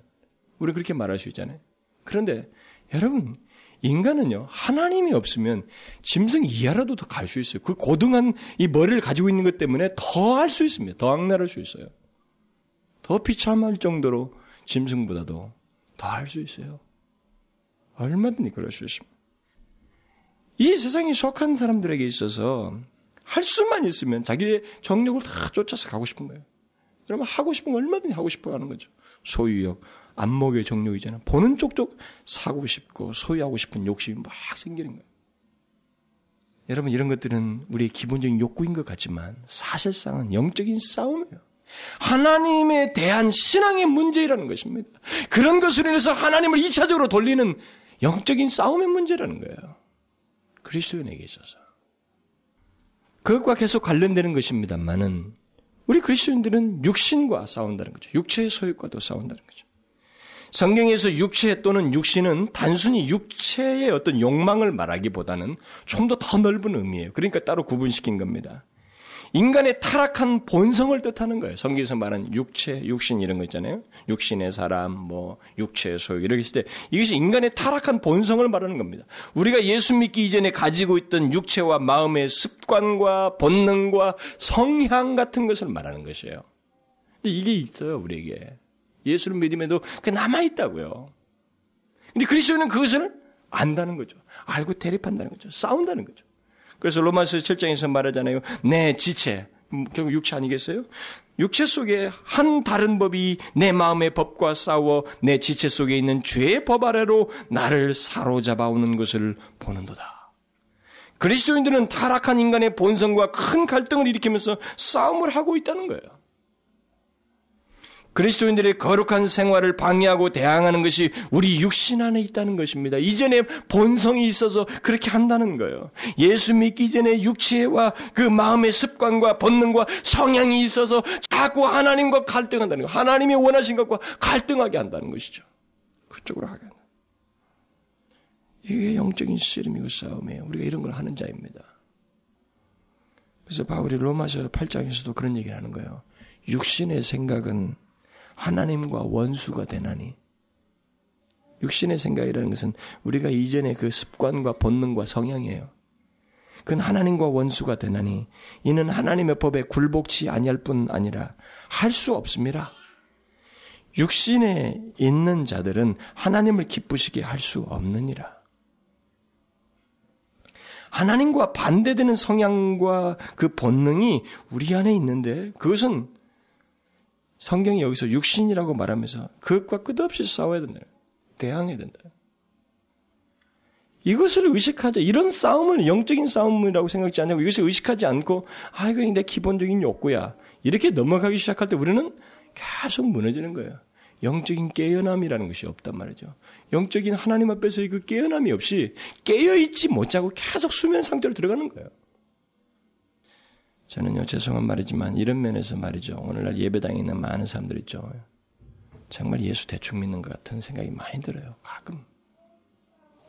우리 그렇게 말할 수 있잖아요. 그런데 여러분 인간은요 하나님이 없으면 짐승 이하라도 더 갈 수 있어요. 그 고등한 이 머리를 가지고 있는 것 때문에 더 할 수 있습니다. 더 악랄할 수 있어요. 더 비참할 정도로 짐승보다도 더 할 수 있어요. 얼마든지 그럴 수 있습니다. 이 세상에 속한 사람들에게 있어서 할 수만 있으면 자기의 정력을 다 쫓아서 가고 싶은 거예요. 여러분 하고 싶은 거 얼마든지 하고 싶어 하는 거죠. 소유욕, 안목의 정력이잖아. 보는 쪽쪽 사고 싶고 소유하고 싶은 욕심이 막 생기는 거예요. 여러분 이런 것들은 우리의 기본적인 욕구인 것 같지만 사실상은 영적인 싸움이에요. 하나님에 대한 신앙의 문제라는 것입니다. 그런 것으로 인해서 하나님을 2차적으로 돌리는 영적인 싸움의 문제라는 거예요. 그리스도인에게 있어서. 그것과 계속 관련되는 것입니다만은 우리 그리스도인들은 육신과 싸운다는 거죠. 육체의 소유과도 싸운다는 거죠. 성경에서 육체 또는 육신은 단순히 육체의 어떤 욕망을 말하기보다는 좀 더 더 넓은 의미예요. 그러니까 따로 구분시킨 겁니다. 인간의 타락한 본성을 뜻하는 거예요. 성경에서 말하는 육체, 육신 이런 거 있잖아요. 육신의 사람, 뭐 육체의 소유 이렇게 했을 때 이것이 인간의 타락한 본성을 말하는 겁니다. 우리가 예수 믿기 이전에 가지고 있던 육체와 마음의 습관과 본능과 성향 같은 것을 말하는 것이에요. 근데 이게 있어요, 우리에게. 예수를 믿음에도 그 남아 있다고요. 근데 그리스도는 그것을 안다는 거죠. 알고 대립한다는 거죠. 싸운다는 거죠. 그래서 로마서 7장에서 말하잖아요. 내 지체, 음, 결국 육체 아니겠어요? 육체 속에 한 다른 법이 내 마음의 법과 싸워 내 지체 속에 있는 죄의 법 아래로 나를 사로잡아 오는 것을 보는도다. 그리스도인들은 타락한 인간의 본성과 큰 갈등을 일으키면서 싸움을 하고 있다는 거예요. 그리스도인들의 거룩한 생활을 방해하고 대항하는 것이 우리 육신 안에 있다는 것입니다. 이전에 본성이 있어서 그렇게 한다는 거예요. 예수 믿기 전에 육체와 그 마음의 습관과 본능과 성향이 있어서 자꾸 하나님과 갈등한다는 거. 하나님이 원하신 것과 갈등하게 한다는 것이죠. 그쪽으로 하게 한다. 이게 영적인 씨름이고 싸움이에요. 우리가 이런 걸 하는 자입니다. 그래서 바울이 로마서 8장에서도 그런 얘기를 하는 거예요. 육신의 생각은 하나님과 원수가 되나니 육신의 생각이라는 것은 우리가 이전의 그 습관과 본능과 성향이에요. 그건 하나님과 원수가 되나니 이는 하나님의 법에 굴복치 아니할 뿐 아니라 할 수 없습니다. 육신에 있는 자들은 하나님을 기쁘시게 할 수 없느니라. 하나님과 반대되는 성향과 그 본능이 우리 안에 있는데 그것은 성경이 여기서 육신이라고 말하면서 그것과 끝없이 싸워야 된다. 대항해야 된다. 이것을 의식하자. 이런 싸움을 영적인 싸움이라고 생각지 않냐고 이것을 의식하지 않고 아 이거 내 기본적인 욕구야. 이렇게 넘어가기 시작할 때 우리는 계속 무너지는 거예요. 영적인 깨어남이라는 것이 없단 말이죠. 영적인 하나님 앞에서의 그 깨어남이 없이 깨어있지 못하고 계속 수면 상태로 들어가는 거예요. 저는요, 죄송한 말이지만 이런 면에서 말이죠. 오늘날 예배당에 있는 많은 사람들 있죠. 정말 예수 대충 믿는 것 같은 생각이 많이 들어요. 가끔.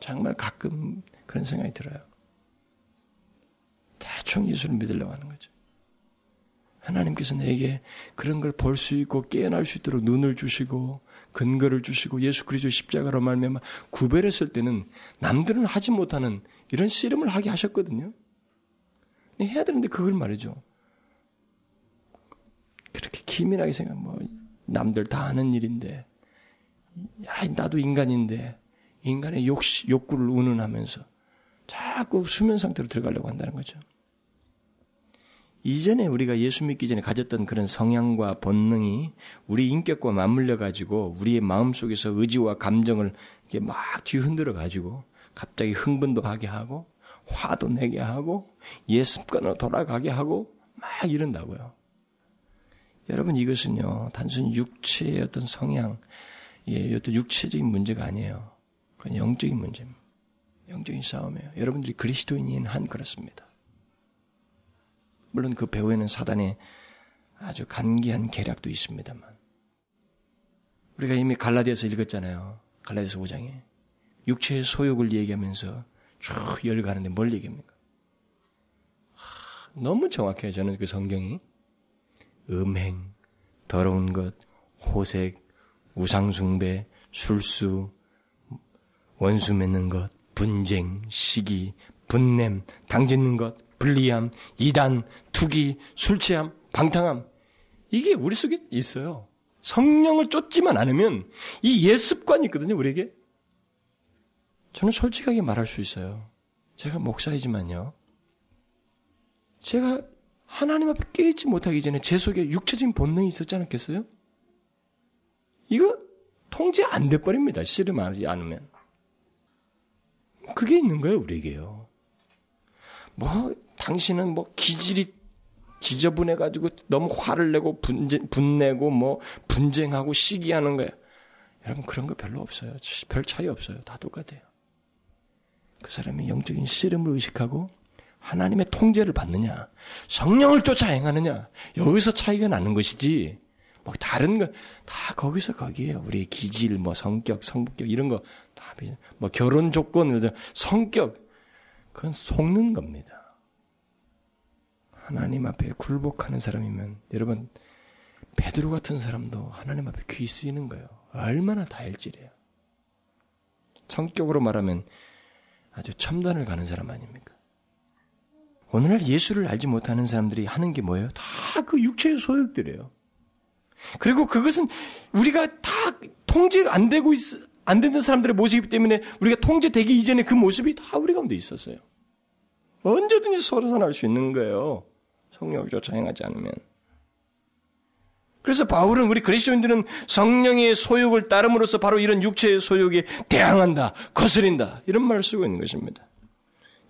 정말 가끔 그런 생각이 들어요. 대충 예수를 믿으려고 하는 거죠. 하나님께서 내게 그런 걸 볼 수 있고 깨어날 수 있도록 눈을 주시고 근거를 주시고 예수 그리스도 십자가로 말미암아 구별했을 때는 남들은 하지 못하는 이런 씨름을 하게 하셨거든요. 해야 되는데 그걸 말이죠. 그렇게 기민하게 생각, 뭐, 남들 다 아는 일인데, 야, 나도 인간인데, 인간의 욕, 욕구를 운운하면서 자꾸 수면 상태로 들어가려고 한다는 거죠. 이전에 우리가 예수 믿기 전에 가졌던 그런 성향과 본능이 우리 인격과 맞물려 가지고 우리의 마음 속에서 의지와 감정을 이렇게 막 뒤흔들어 가지고 갑자기 흥분도 하게 하고 화도 내게 하고 옛 습관으로 돌아가게 하고 막 이런다고요. 여러분 이것은요 단순히 육체의 어떤 성향, 예, 어떤 육체적인 문제가 아니에요. 그건 영적인 문제입니다. 영적인 싸움이에요. 여러분들이 그리스도인인 한 그렇습니다. 물론 그 배후에는 사단의 아주 간기한 계략도 있습니다만. 우리가 이미 갈라디아서 읽었잖아요. 갈라디아서 5장에. 육체의 소욕을 얘기하면서 쭉 열가는데 뭘 얘기합니까? 너무 정확해요. 저는 그 성경이. 음행, 더러운 것, 호색, 우상숭배, 술수, 원수 맺는 것, 분쟁, 시기, 분냄, 당짓는 것, 불리함, 이단, 투기, 술취함, 방탕함. 이게 우리 속에 있어요. 성령을 쫓지만 않으면 이 예습관이 있거든요, 우리에게. 저는 솔직하게 말할 수 있어요. 제가 목사이지만요. 제가 하나님 앞에 깨있지 못하기 전에 제 속에 육체적인 본능이 있었지 않았겠어요? 이거 통제 안 돼버립니다. 씨름하지 않으면. 그게 있는 거예요, 우리에게요. 뭐, 당신은 뭐, 기질이 지저분해가지고 너무 화를 내고 분쟁, 분내고 뭐, 분쟁하고 시기하는 거예요. 여러분, 그런 거 별로 없어요. 별 차이 없어요. 다 똑같아요. 그 사람이 영적인 씨름을 의식하고 하나님의 통제를 받느냐, 성령을 쫓아 행하느냐, 여기서 차이가 나는 것이지, 뭐 다른 거, 다 거기서 거기에요. 우리 기질, 뭐 성격, 성격, 이런 거, 다, 뭐 결혼 조건, 성격, 그건 속는 겁니다. 하나님 앞에 굴복하는 사람이면, 여러분, 베드로 같은 사람도 하나님 앞에 귀 쓰이는 거예요. 얼마나 다혈질이에요. 성격으로 말하면 아주 첨단을 가는 사람 아닙니까? 오늘날 예수를 알지 못하는 사람들이 하는 게 뭐예요? 다 그 육체의 소욕들이에요. 그리고 그것은 우리가 다 통제 안 되고 있, 안 되는 사람들의 모습이기 때문에 우리가 통제되기 이전에 그 모습이 다 우리 가운데 있었어요. 언제든지 서로 선할 수 있는 거예요. 성령을 쫓아 행하지 않으면. 그래서 바울은 우리 그리스도인들은 성령의 소욕을 따름으로써 바로 이런 육체의 소욕에 대항한다, 거스린다 이런 말을 쓰고 있는 것입니다.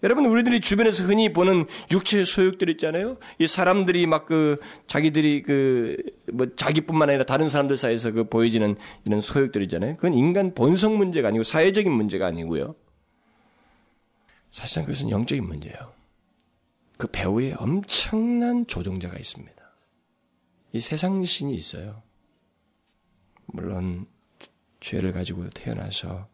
여러분 우리들이 주변에서 흔히 보는 육체의 소욕들 있잖아요. 이 사람들이 막 그 자기들이 그 뭐 자기뿐만 아니라 다른 사람들 사이에서 그 보여지는 이런 소욕들 있잖아요. 그건 인간 본성 문제가 아니고 사회적인 문제가 아니고요. 사실상 그것은 영적인 문제예요. 그 배후에 엄청난 조종자가 있습니다. 이 세상 신이 있어요. 물론 죄를 가지고 태어나서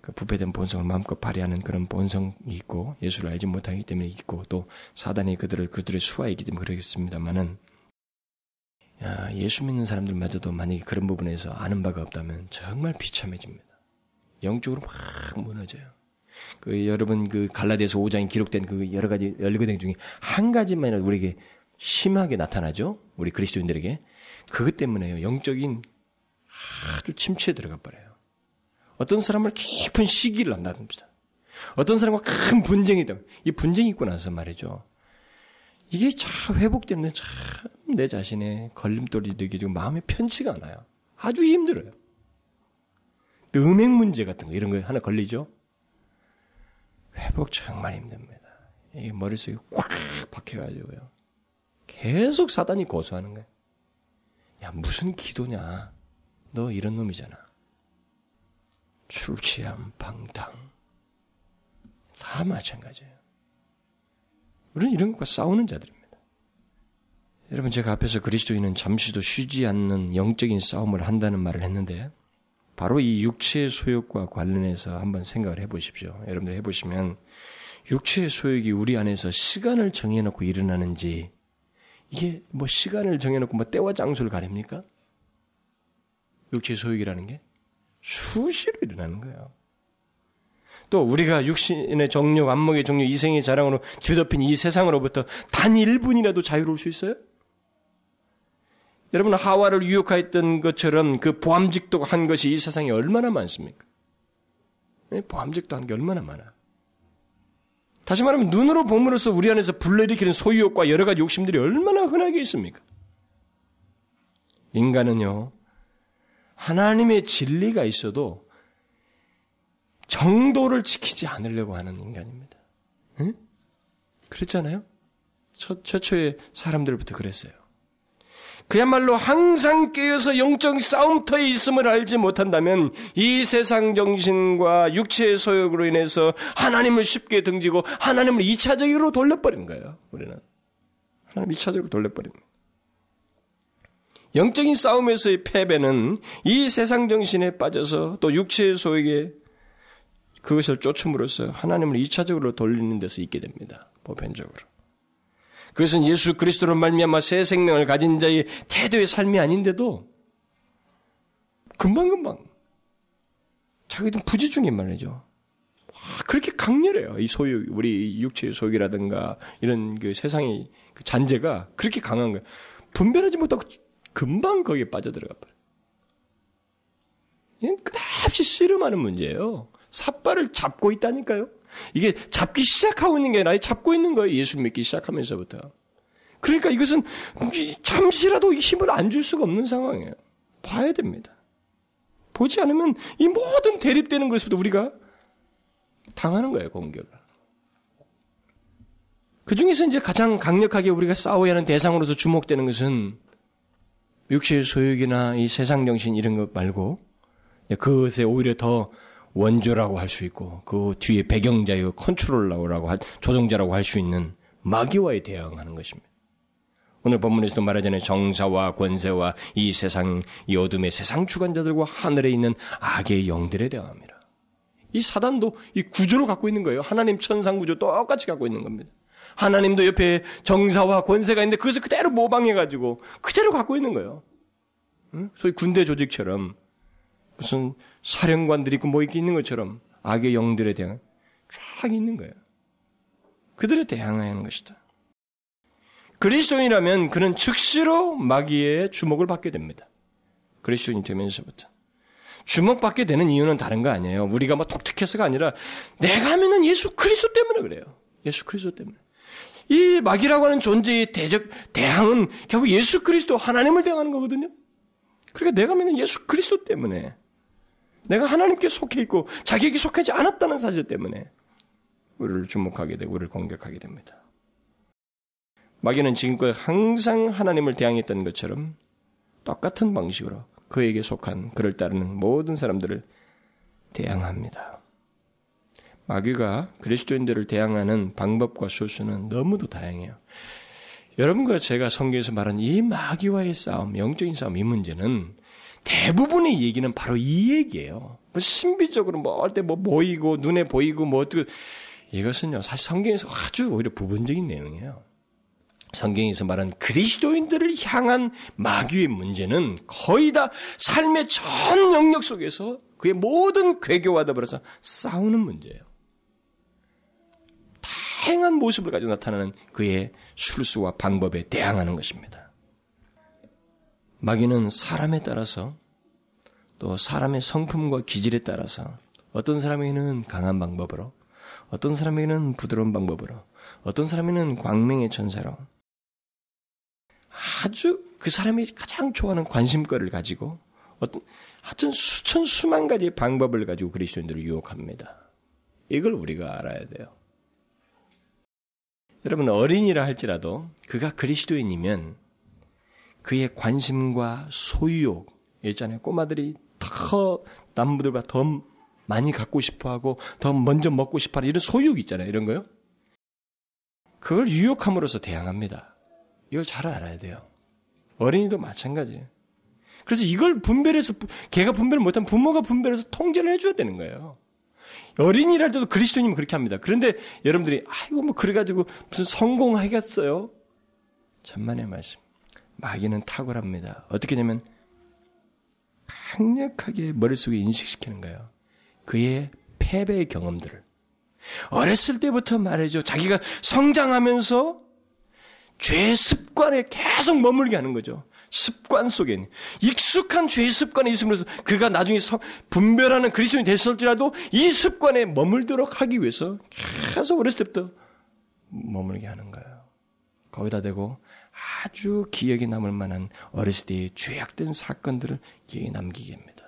그 부패된 본성을 마음껏 발휘하는 그런 본성이 있고 예수를 알지 못하기 때문에 있고 또 사단이 그들을 그들의 수하이기 때문에 그러겠습니다만은 예수 믿는 사람들마저도 만약에 그런 부분에서 아는 바가 없다면 정말 비참해집니다. 영적으로 막 무너져요. 그 여러분 그 갈라디아서 5장에 기록된 그 여러 가지 열거된 중에 한 가지만이라도 우리에게 심하게 나타나죠. 우리 그리스도인들에게 그것 때문에요. 영적인 아주 침체에 들어가 버려요. 어떤 사람을 깊은 시기를 한다든지 어떤 사람과 큰 분쟁이 되면 이 분쟁이 있고 나서 말이죠. 이게 참 회복되는 참내 자신의 걸림돌이 되게 마음에 편치가 않아요. 아주 힘들어요. 음행 문제 같은 거 이런 거 하나 걸리죠. 회복 정말 힘듭니다. 이 머릿속에 꽉 박혀가지고요. 계속 사단이 고소하는 거예요. 야, 무슨 기도냐? 너 이런 놈이잖아. 출취함, 방탕. 다 마찬가지예요. 우리는 이런 것과 싸우는 자들입니다. 여러분, 제가 앞에서 그리스도인은 잠시도 쉬지 않는 영적인 싸움을 한다는 말을 했는데, 바로 이 육체의 소욕과 관련해서 한번 생각을 해보십시오. 여러분들 해보시면, 육체의 소욕이 우리 안에서 시간을 정해놓고 일어나는지, 이게 뭐 시간을 정해놓고 뭐 때와 장소를 가립니까? 육체 소욕이라는 게 수시로 일어나는 거예요. 또 우리가 육신의 정욕, 안목의 정욕, 이생의 자랑으로 뒤덮인 이 세상으로부터 단 1분이라도 자유로울 수 있어요? 여러분 하와를 유혹하였던 것처럼 그 보암직도 한 것이 이 세상에 얼마나 많습니까? 네, 보암직도 한 게 얼마나 많아. 다시 말하면 눈으로 봄으로써 우리 안에서 불러일으키는 소유욕과 여러 가지 욕심들이 얼마나 흔하게 있습니까? 인간은요, 하나님의 진리가 있어도 정도를 지키지 않으려고 하는 인간입니다. 응? 그랬잖아요? 첫, 최초의 사람들부터 그랬어요. 그야말로 항상 깨어서 영적 싸움터에 있음을 알지 못한다면 이 세상 정신과 육체의 소욕으로 인해서 하나님을 쉽게 등지고 하나님을 2차적으로 돌려버린 거예요. 우리는. 하나님 2차적으로 돌려버립니다. 영적인 싸움에서의 패배는 이 세상 정신에 빠져서 또 육체의 소욕에 그것을 쫓음으로써 하나님을 2차적으로 돌리는 데서 있게 됩니다. 보편적으로. 그것은 예수 그리스도로 말미암아 새 생명을 가진 자의 태도의 삶이 아닌데도 금방금방 자기들 부지중에 말이죠. 와, 그렇게 강렬해요. 이 소유, 우리 육체의 소유라든가 이런 그 세상의 그 잔재가 그렇게 강한 거예요. 분별하지 못하고 금방 거기에 빠져들어가 버려요. 이건 끝없이 씨름하는 문제예요. 삿발을 잡고 있다니까요. 이게 잡기 시작하고 있는 게 아니라 잡고 있는 거예요. 예수 믿기 시작하면서부터. 그러니까 이것은 잠시라도 힘을 안 줄 수가 없는 상황이에요. 봐야 됩니다. 보지 않으면 이 모든 대립되는 것부터 우리가 당하는 거예요, 공격을. 그 중에서 이제 가장 강력하게 우리가 싸워야 하는 대상으로서 주목되는 것은 육체의 소욕이나 이 세상 정신 이런 것 말고 그것에 오히려 더 원조라고 할 수 있고 그 뒤에 배경자요 컨트롤러라고 할, 조종자라고 할 수 있는 마귀와의 대항하는 것입니다. 오늘 본문에서도 말하자면 정사와 권세와 이 세상 이 어둠의 세상 주관자들과 하늘에 있는 악의 영들에 대항합니다. 이 사단도 이 구조를 갖고 있는 거예요. 하나님 천상 구조 똑같이 갖고 있는 겁니다. 하나님도 옆에 정사와 권세가 있는데 그것을 그대로 모방해가지고 그대로 갖고 있는 거예요. 응? 소위 군대 조직처럼 무슨 사령관들이 있고 뭐 있는 것처럼 악의 영들에 대한 쫙 있는 거예요. 그들에 대항하는 것이다. 그리스도인이라면 그는 즉시로 마귀의 주목을 받게 됩니다. 그리스도인이 되면서부터. 주목받게 되는 이유는 다른 거 아니에요. 우리가 뭐 독특해서가 아니라 내가 믿는 예수 그리스도 때문에 그래요. 예수 그리스도 때문에. 이 마귀라고 하는 존재의 대적, 대항은 결국 예수 그리스도 하나님을 대항하는 거거든요. 그러니까 내가 믿는 예수 그리스도 때문에 내가 하나님께 속해 있고 자기에게 속하지 않았다는 사실 때문에 우리를 주목하게 되고 우리를 공격하게 됩니다. 마귀는 지금껏 항상 하나님을 대항했던 것처럼 똑같은 방식으로 그에게 속한 그를 따르는 모든 사람들을 대항합니다. 마귀가 그리스도인들을 대항하는 방법과 수수는 너무도 다양해요. 여러분과 제가 성경에서 말한 이 마귀와의 싸움, 영적인 싸움 이 문제는 대부분의 얘기는 바로 이 얘기예요. 뭐 신비적으로 뭐 할 때 뭐 보이고 눈에 보이고 뭐 어떻게 이것은요 사실 성경에서 아주 오히려 부분적인 내용이에요. 성경에서 말한 그리스도인들을 향한 마귀의 문제는 거의 다 삶의 전 영역 속에서 그의 모든 괴교와 더불어서 싸우는 문제예요. 다양한 모습을 가지고 나타나는 그의 술수와 방법에 대항하는 것입니다. 마귀는 사람에 따라서 또 사람의 성품과 기질에 따라서 어떤 사람에게는 강한 방법으로 어떤 사람에게는 부드러운 방법으로 어떤 사람에게는 광명의 천사로 아주 그 사람이 가장 좋아하는 관심거리를 가지고 어떤 하여튼 수천 수만 가지의 방법을 가지고 그리스도인들을 유혹합니다. 이걸 우리가 알아야 돼요. 여러분 어린이라 할지라도 그가 그리스도인이면 그의 관심과 소유욕 있잖아요. 꼬마들이 더 남들보다 더 많이 갖고 싶어하고 더 먼저 먹고 싶어하는 이런 소유욕 있잖아요. 이런 거요. 그걸 유혹함으로써 대항합니다. 이걸 잘 알아야 돼요. 어린이도 마찬가지예요. 그래서 이걸 분별해서 걔가 분별을 못하면 부모가 분별해서 통제를 해줘야 되는 거예요. 어린이랄 때도 그리스도님은 그렇게 합니다. 그런데 여러분들이 아이고 뭐 그래가지고 무슨 성공하겠어요? 천만의 말씀. 마귀는 탁월합니다. 어떻게 되면 강력하게 머릿속에 인식시키는 거예요. 그의 패배의 경험들을. 어렸을 때부터 말해줘. 자기가 성장하면서 죄 습관에 계속 머물게 하는 거죠. 습관 속에 익숙한 죄 습관에 있으면서 그가 나중에 분별하는 그리스도인이 됐을지라도 이 습관에 머물도록 하기 위해서 계속 어렸을 때부터 머물게 하는 거예요. 거기다 대고 아주 기억에 남을 만한 어렸을 때의 죄악된 사건들을 기억에 남기게 합니다.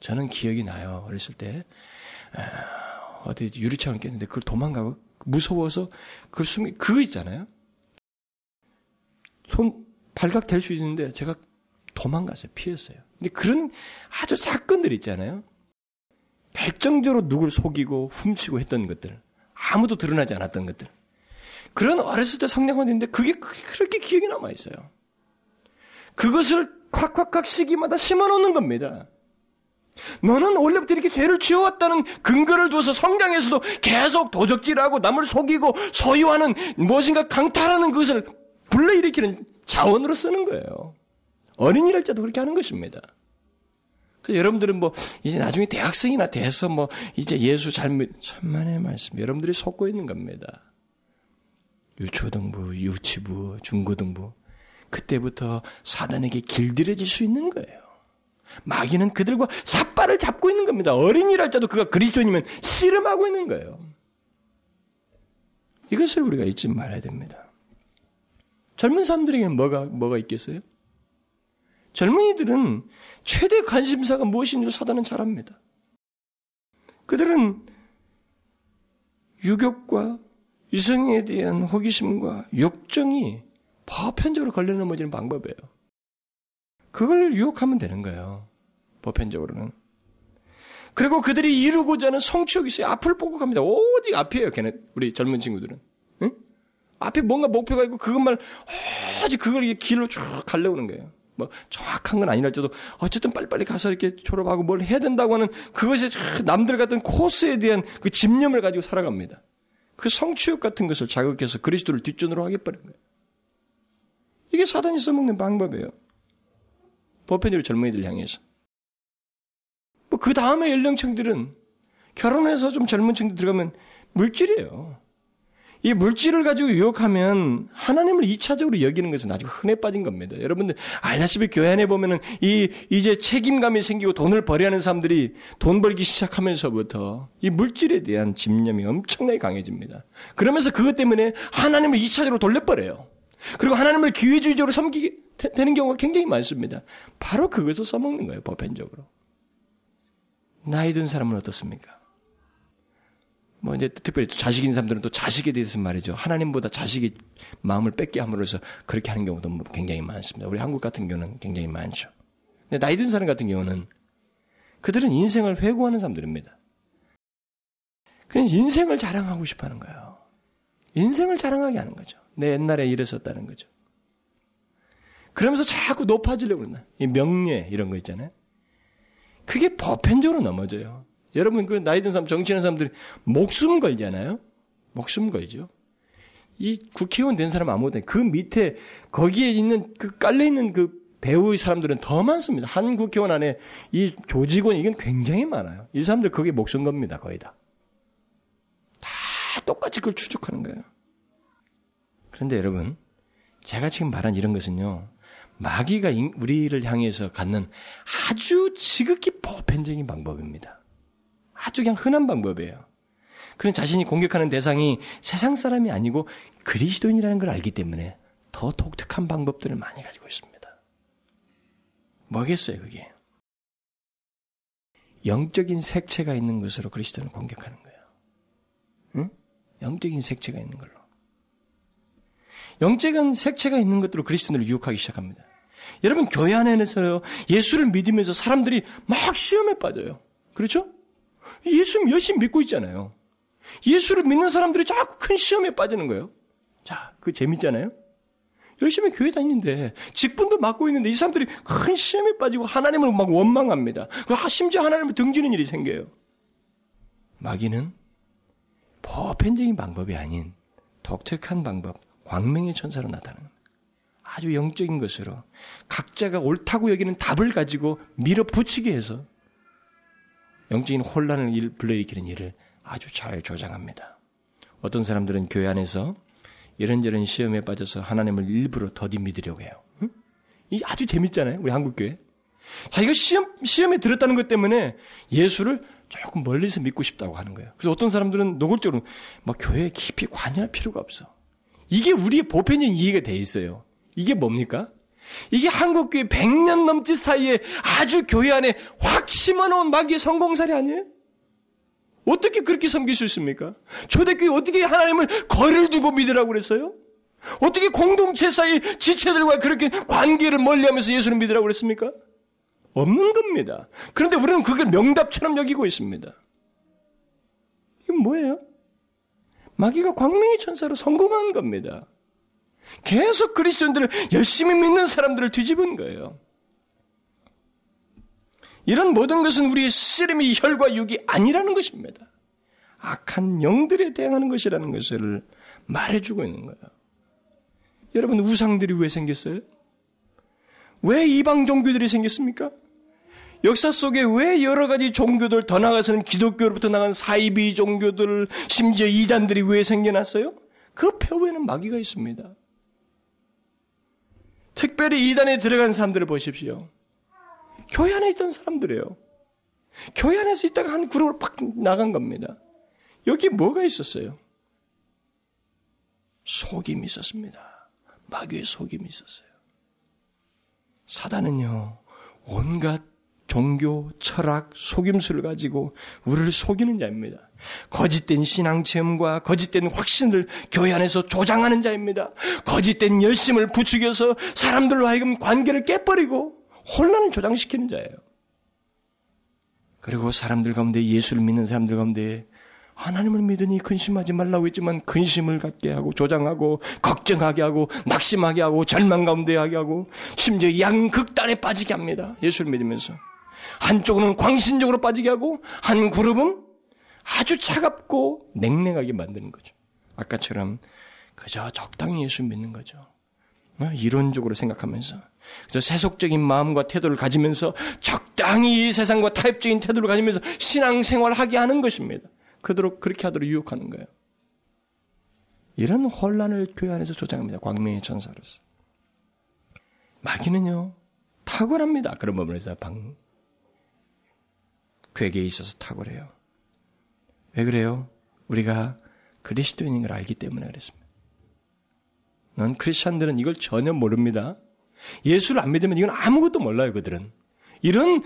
저는 기억이 나요. 어렸을 때 어디 유리창을 깼는데 그걸 도망가고 무서워서 그걸 숨기 그거 있잖아요. 손 발각 될 수 있는데 제가 도망가서 피했어요. 근데 그런 아주 사건들 있잖아요. 결정적으로 누굴 속이고 훔치고 했던 것들. 아무도 드러나지 않았던 것들. 그런 어렸을 때 성장한 있는데 그게 그렇게 기억이 남아 있어요. 그것을 콱콱콱 시기마다 심어놓는 겁니다. 너는 원래부터 이렇게 죄를 지어왔다는 근거를 두어서 성장에서도 계속 도적질하고 남을 속이고 소유하는 무엇인가 강탈하는 것을 불러일으키는 자원으로 쓰는 거예요. 어린이랄 때도 그렇게 하는 것입니다. 여러분들은 뭐 이제 나중에 대학생이나 돼서 뭐 이제 예수 잘못 천만의 말씀 여러분들이 속고 있는 겁니다. 유초등부, 유치부, 중고등부 그때부터 사단에게 길들여질 수 있는 거예요. 마귀는 그들과 삿발을 잡고 있는 겁니다. 어린이랄지도 그가 그리스도님은 씨름하고 있는 거예요. 이것을 우리가 잊지 말아야 됩니다. 젊은 사람들에게는 뭐가 뭐가 있겠어요? 젊은이들은 최대 관심사가 무엇인지 사단은 잘 압니다. 그들은 유격과 이성에 대한 호기심과 욕정이 보편적으로 걸려 넘어지는 방법이에요. 그걸 유혹하면 되는 거예요. 보편적으로는. 그리고 그들이 이루고자 하는 성취욕이 있어요. 앞을 보고 갑니다. 오직 앞이에요. 걔네 우리 젊은 친구들은. 응? 앞에 뭔가 목표가 있고 그것만 오직 그걸 길로 쭉 갈려오는 거예요. 뭐 정확한 건 아니랄지도 어쨌든 빨리빨리 가서 이렇게 졸업하고 뭘 해야 된다고 하는 그것이 남들 같은 코스에 대한 그 집념을 가지고 살아갑니다. 그 성취욕 같은 것을 자극해서 그리스도를 뒷전으로 하게버린 거예요. 이게 사단이 써먹는 방법이에요. 보편적으로 젊은이들 향해서. 뭐 그 다음에 연령층들은 결혼해서 좀 젊은 층들 들어가면 물질이에요. 이 물질을 가지고 유혹하면 하나님을 2차적으로 여기는 것은 아주 흔해 빠진 겁니다. 여러분들 알다시피 교회 안에 보면은 이 이제 책임감이 생기고 돈을 벌이하는 사람들이 돈 벌기 시작하면서부터 이 물질에 대한 집념이 엄청나게 강해집니다. 그러면서 그것 때문에 하나님을 2차적으로 돌려버려요. 그리고 하나님을 기회주의적으로 섬기게 되는 경우가 굉장히 많습니다. 바로 그것을 써먹는 거예요, 보편적으로. 나이 든 사람은 어떻습니까? 뭐 이제 특별히 자식인 사람들은 또 자식에 대해서 말이죠. 하나님보다 자식이 마음을 뺏게 함으로써 그렇게 하는 경우도 뭐 굉장히 많습니다. 우리 한국 같은 경우는 굉장히 많죠. 근데 나이 든 사람 같은 경우는 그들은 인생을 회고하는 사람들입니다. 그냥 인생을 자랑하고 싶어 하는 거예요. 인생을 자랑하게 하는 거죠. 내 옛날에 이랬었다는 거죠. 그러면서 자꾸 높아지려고 그러나. 이 명예, 이런 거 있잖아요. 그게 보편적으로 넘어져요. 여러분 그 나이 든 사람 정치하는 사람들이 목숨 걸잖아요. 목숨 걸죠. 이 국회의원 된 사람 아무것도 그 밑에 거기에 있는 그 깔려 있는 그 배우의 사람들은 더 많습니다. 한 국회의원 안에 이 조직원 이건 굉장히 많아요. 이 사람들 거기에 목숨 겁니다. 거의 다. 다 똑같이 그걸 추적하는 거예요. 그런데 여러분, 제가 지금 말한 이런 것은요. 마귀가 우리를 향해서 갖는 아주 지극히 보편적인 방법입니다. 아주 그냥 흔한 방법이에요. 그런 자신이 공격하는 대상이 세상 사람이 아니고 그리스도인이라는 걸 알기 때문에 더 독특한 방법들을 많이 가지고 있습니다. 뭐겠어요, 그게? 영적인 색채가 있는 것으로 그리스도를 공격하는 거예요. 응? 영적인 색채가 있는 걸로. 영적인 색채가 있는 것들로 그리스도를 유혹하기 시작합니다. 여러분, 교회 안에서 예수를 믿으면서 사람들이 막 시험에 빠져요. 그렇죠? 예수 열심히 믿고 있잖아요. 예수를 믿는 사람들이 자꾸 큰 시험에 빠지는 거예요. 자, 그 재밌잖아요? 열심히 교회 다니는데, 직분도 맡고 있는데, 이 사람들이 큰 시험에 빠지고 하나님을 막 원망합니다. 심지어 하나님을 등지는 일이 생겨요. 마귀는 보편적인 방법이 아닌 독특한 방법, 광명의 천사로 나타나는 아주 영적인 것으로 각자가 옳다고 여기는 답을 가지고 밀어붙이게 해서 영적인 혼란을 불러일으키는 일을 아주 잘 조장합니다. 어떤 사람들은 교회 안에서 이런저런 시험에 빠져서 하나님을 일부러 더디 믿으려고 해요. 응? 이 아주 재밌잖아요. 우리 한국 교회. 자기가 시험 시험에 들었다는 것 때문에 예수를 조금 멀리서 믿고 싶다고 하는 거예요. 그래서 어떤 사람들은 노골적으로 막 교회에 깊이 관여할 필요가 없어. 이게 우리의 보편적인 이해가 돼 있어요. 이게 뭡니까? 이게 한국교회 100년 넘짓 사이에 아주 교회 안에 확 심어놓은 마귀의 성공사례 아니에요? 어떻게 그렇게 섬길 수 있습니까? 초대교회 어떻게 하나님을 거리를 두고 믿으라고 그랬어요? 어떻게 공동체 사이 지체들과 그렇게 관계를 멀리하면서 예수를 믿으라고 그랬습니까? 없는 겁니다. 그런데 우리는 그걸 명답처럼 여기고 있습니다. 이건 뭐예요? 마귀가 광명의 천사로 성공한 겁니다. 계속 그리스도인들을 열심히 믿는 사람들을 뒤집은 거예요. 이런 모든 것은 우리의 씨름이 혈과 육이 아니라는 것입니다. 악한 영들에 대항하는 것이라는 것을 말해주고 있는 거예요. 여러분, 우상들이 왜 생겼어요? 왜 이방 종교들이 생겼습니까? 역사 속에 왜 여러 가지 종교들 더 나가서는 기독교로부터 나간 사이비 종교들, 심지어 이단들이 왜 생겨났어요? 그 배후에는 마귀가 있습니다. 특별히 이단에 들어간 사람들을 보십시오. 교회 안에 있던 사람들이에요. 교회 안에서 있다가 한 그룹으로 팍 나간 겁니다. 여기 뭐가 있었어요? 속임이 있었습니다. 마귀의 속임이 있었어요. 사단은요, 온갖 종교, 철학, 속임수를 가지고 우리를 속이는 자입니다. 거짓된 신앙 체험과 거짓된 확신을 교회 안에서 조장하는 자입니다. 거짓된 열심을 부추겨서 사람들로 하여금 관계를 깨버리고 혼란을 조장시키는 자예요. 그리고 사람들 가운데 예수를 믿는 사람들 가운데 하나님을 믿으니 근심하지 말라고 했지만 근심을 갖게 하고 조장하고 걱정하게 하고 낙심하게 하고 절망 가운데 하게 하고 심지어 양극단에 빠지게 합니다. 예수를 믿으면서. 한쪽은 광신적으로 빠지게 하고 한 그룹은 아주 차갑고 냉랭하게 만드는 거죠. 아까처럼 그저 적당히 예수 믿는 거죠. 어? 이론적으로 생각하면서 그래서 세속적인 마음과 태도를 가지면서 적당히 이 세상과 타협적인 태도를 가지면서 신앙생활을 하게 하는 것입니다. 그도록 그렇게 하도록 유혹하는 거예요. 이런 혼란을 교회 안에서 조장합니다. 광명의 전사로서. 마귀는요, 탁월합니다. 그런 부분에서 방, 괴계에 있어서 탁월해요. 왜 그래요? 우리가 그리스도인인 걸 알기 때문에 그랬습니다. 넌 크리스천들은 이걸 전혀 모릅니다. 예수를 안 믿으면 이건 아무것도 몰라요, 그들은. 이런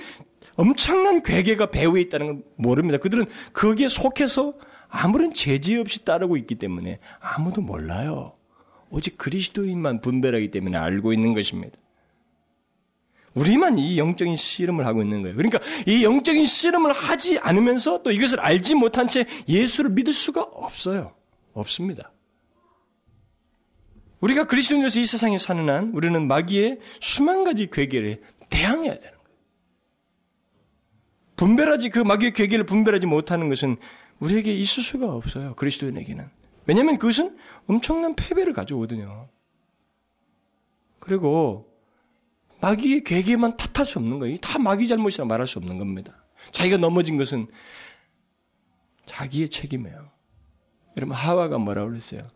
엄청난 괴계가 배후에 있다는 걸 모릅니다. 그들은 거기에 속해서 아무런 제지 없이 따르고 있기 때문에 아무도 몰라요. 오직 그리스도인만 분별하기 때문에 알고 있는 것입니다. 우리만 이 영적인 씨름을 하고 있는 거예요. 그러니까 이 영적인 씨름을 하지 않으면서 또 이것을 알지 못한 채 예수를 믿을 수가 없어요. 없습니다. 우리가 그리스도인으로서 이 세상에 사는 한 우리는 마귀의 수만 가지 괴계를 대항해야 되는 거예요. 분별하지 그 마귀의 괴계를 분별하지 못하는 것은 우리에게 있을 수가 없어요. 그리스도인에게는. 왜냐하면 그것은 엄청난 패배를 가져오거든요. 그리고 마귀의 괴계만 탓할 수 없는 거예요. 다 마귀 잘못이라 말할 수 없는 겁니다. 자기가 넘어진 것은 자기의 책임이에요. 여러분 하와가 뭐라고 그랬어요?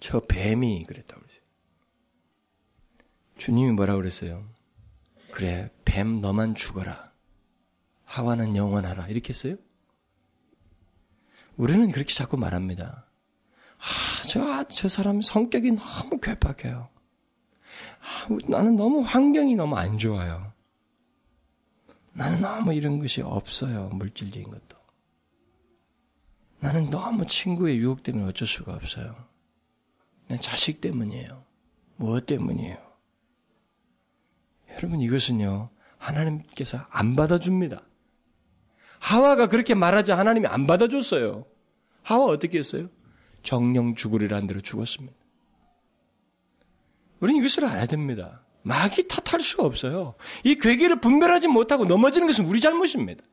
저 뱀이 그랬다고 그랬어요. 주님이 뭐라고 그랬어요? 그래, 뱀 너만 죽어라. 하와는 영원하라. 이렇게 했어요? 우리는 그렇게 자꾸 말합니다. 아, 저, 저 사람 성격이 너무 괴팍해요. 아, 나는 너무 환경이 너무 안 좋아요. 나는 너무 이런 것이 없어요. 물질적인 것도. 나는 너무 친구의 유혹 때문에 어쩔 수가 없어요. 내 자식 때문이에요. 무엇 때문이에요? 여러분 이것은요. 하나님께서 안 받아줍니다. 하와가 그렇게 말하자 하나님이 안 받아줬어요. 하와 어떻게 했어요? 정령 죽으리란 대로 죽었습니다. 우리는 이것을 알아야 됩니다. 마귀 탓할 수가 없어요. 이 괴계를 분별하지 못하고 넘어지는 것은 우리 잘못입니다.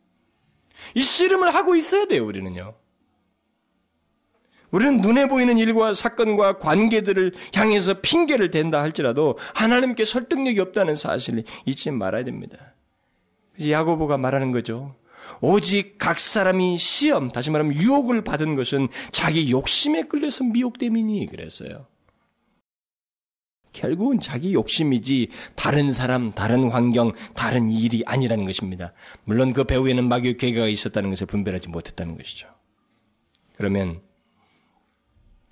이 씨름을 하고 있어야 돼요, 우리는요. 우리는 눈에 보이는 일과 사건과 관계들을 향해서 핑계를 댄다 할지라도 하나님께 설득력이 없다는 사실을 잊지 말아야 됩니다. 야고보가 말하는 거죠. 오직 각 사람이 시험, 다시 말하면 유혹을 받은 것은 자기 욕심에 끌려서 미혹됨이니 그랬어요. 결국은 자기 욕심이지 다른 사람, 다른 환경, 다른 일이 아니라는 것입니다. 물론 그 배후에는 마귀의 괴가 있었다는 것을 분별하지 못했다는 것이죠. 그러면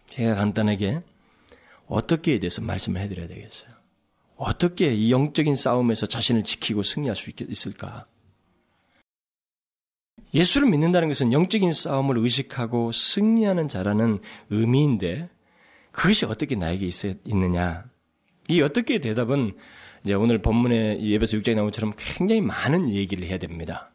제가 간단하게 어떻게에 대해서 말씀을 해드려야 되겠어요. 어떻게 이 영적인 싸움에서 자신을 지키고 승리할 수 있을까? 예수를 믿는다는 것은 영적인 싸움을 의식하고 승리하는 자라는 의미인데 그것이 어떻게 나에게 있느냐? 이 어떻게 대답은 이제 오늘 본문의 예배서 6장에 나온 것처럼 굉장히 많은 얘기를 해야 됩니다.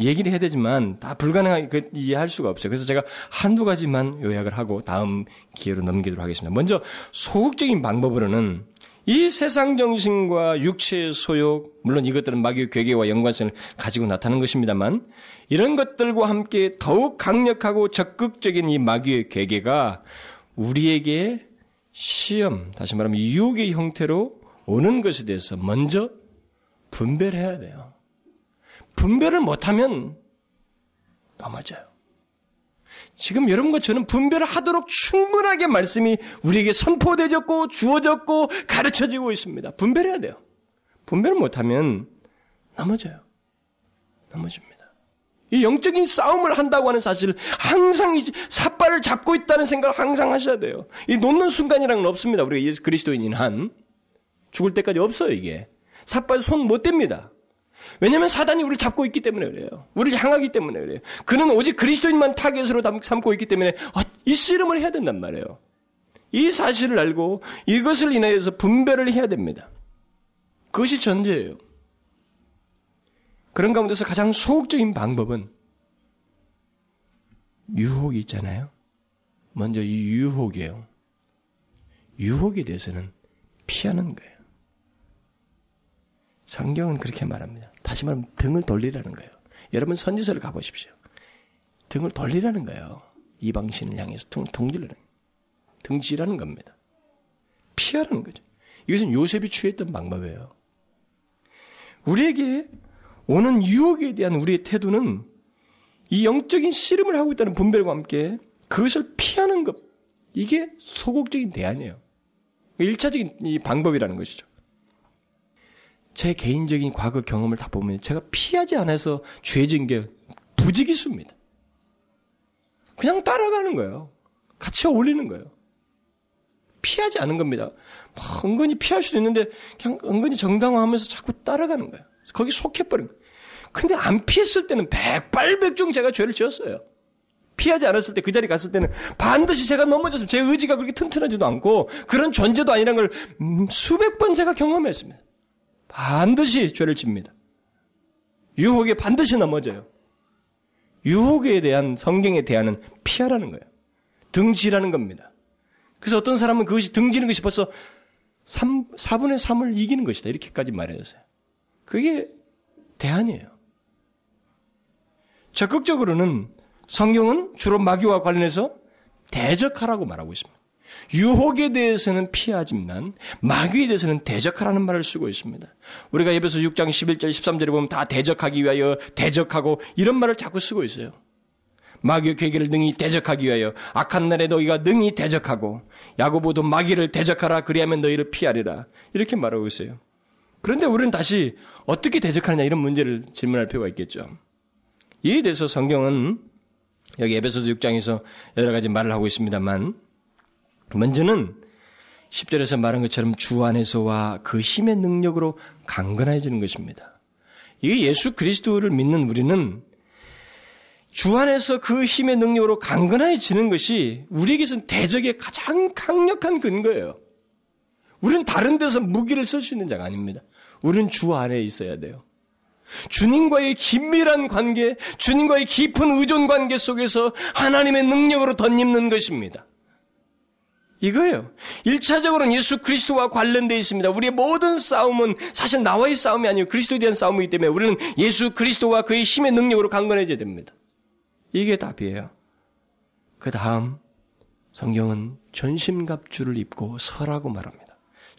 얘기를 해야 되지만 다 불가능하게 그 이해할 수가 없어요. 그래서 제가 한두 가지만 요약을 하고 다음 기회로 넘기도록 하겠습니다. 먼저 소극적인 방법으로는 이 세상 정신과 육체의 소욕, 물론 이것들은 마귀의 괴계와 연관성을 가지고 나타나는 것입니다만, 이런 것들과 함께 더욱 강력하고 적극적인 이 마귀의 괴계가 우리에게 시험, 다시 말하면 유혹의 형태로 오는 것에 대해서 먼저 분별해야 돼요. 분별을 못하면 넘어져요. 지금 여러분과 저는 분별을 하도록 충분하게 말씀이 우리에게 선포되졌고 주어졌고 가르쳐지고 있습니다. 분별해야 돼요. 분별을 못하면 넘어져요. 넘어집니다. 이 영적인 싸움을 한다고 하는 사실을 항상 이 삿발을 잡고 있다는 생각을 항상 하셔야 돼요. 이 놓는 순간이랑은 없습니다. 우리가 예수 그리스도인인 한 죽을 때까지 없어요 이게. 삿발 손 못 댑니다. 왜냐하면 사단이 우리를 잡고 있기 때문에 그래요. 우리를 향하기 때문에 그래요. 그는 오직 그리스도인만 타겟으로 삼고 있기 때문에 아, 이 씨름을 해야 된단 말이에요. 이 사실을 알고 이것을 인하여서 분별을 해야 됩니다. 그것이 전제예요. 그런 가운데서 가장 소극적인 방법은 유혹이 있잖아요. 먼저 이 유혹이에요. 유혹에 대해서는 피하는 거예요. 성경은 그렇게 말합니다. 다시 말하면 등을 돌리라는 거예요. 여러분 선지서를 가보십시오. 등을 돌리라는 거예요. 이방신을 향해서 등, 동질라는 등지라는 겁니다. 피하라는 거죠. 이것은 요셉이 취했던 방법이에요. 우리에게 오는 유혹에 대한 우리의 태도는 이 영적인 씨름을 하고 있다는 분별과 함께 그것을 피하는 것, 이게 소극적인 대안이에요. 일차적인 이 방법이라는 것이죠. 제 개인적인 과거 경험을 다 보면 제가 피하지 않아서 죄진 게 부지기수입니다. 그냥 따라가는 거예요. 같이 어울리는 거예요. 피하지 않은 겁니다. 뭐 은근히 피할 수도 있는데 그냥 은근히 정당화하면서 자꾸 따라가는 거예요. 거기 속해버린 거예요. 근데 안 피했을 때는 백발백중 제가 죄를 지었어요. 피하지 않았을 때 그 자리 갔을 때는 반드시 제가 넘어졌으면 제 의지가 그렇게 튼튼하지도 않고 그런 존재도 아니란 걸 음, 수백 번 제가 경험했습니다. 반드시 죄를 집니다. 유혹에 반드시 넘어져요. 유혹에 대한 성경의 대안은 피하라는 거예요. 등지라는 겁니다. 그래서 어떤 사람은 그것이 등지는 것이 벌써 3, 4분의 3을 이기는 것이다. 이렇게까지 말해줬어요. 그게 대안이에요. 적극적으로는 성경은 주로 마귀와 관련해서 대적하라고 말하고 있습니다. 유혹에 대해서는 피하지만 마귀에 대해서는 대적하라는 말을 쓰고 있습니다. 우리가 예배서 6장 11절 13절에 보면 다 대적하기 위하여 대적하고 이런 말을 자꾸 쓰고 있어요. 마귀의 괴계를 능히 대적하기 위하여 악한 날에 너희가 능히 대적하고 야고보도 마귀를 대적하라 그리하면 너희를 피하리라 이렇게 말하고 있어요. 그런데 우리는 다시 어떻게 대적하느냐 이런 문제를 질문할 필요가 있겠죠. 이에 대해서 성경은 여기 에베소서 6장에서 여러 가지 말을 하고 있습니다만 먼저는 10절에서 말한 것처럼 주 안에서와 그 힘의 능력으로 강건해지는 것입니다. 이게 예수 그리스도를 믿는 우리는 주 안에서 그 힘의 능력으로 강건해지는 것이 우리에게서는 대적의 가장 강력한 근거예요. 우리는 다른 데서 무기를 쓸 수 있는 자가 아닙니다. 우리는 주 안에 있어야 돼요. 주님과의 긴밀한 관계, 주님과의 깊은 의존 관계 속에서 하나님의 능력으로 덧입는 것입니다. 이거예요. 1차적으로는 예수 그리스도와 관련되어 있습니다. 우리의 모든 싸움은 사실 나와의 싸움이 아니고 그리스도에 대한 싸움이기 때문에 우리는 예수 그리스도와 그의 힘의 능력으로 강건해져야 됩니다. 이게 답이에요. 그 다음 성경은 전신갑주를 입고 서라고 말합니다.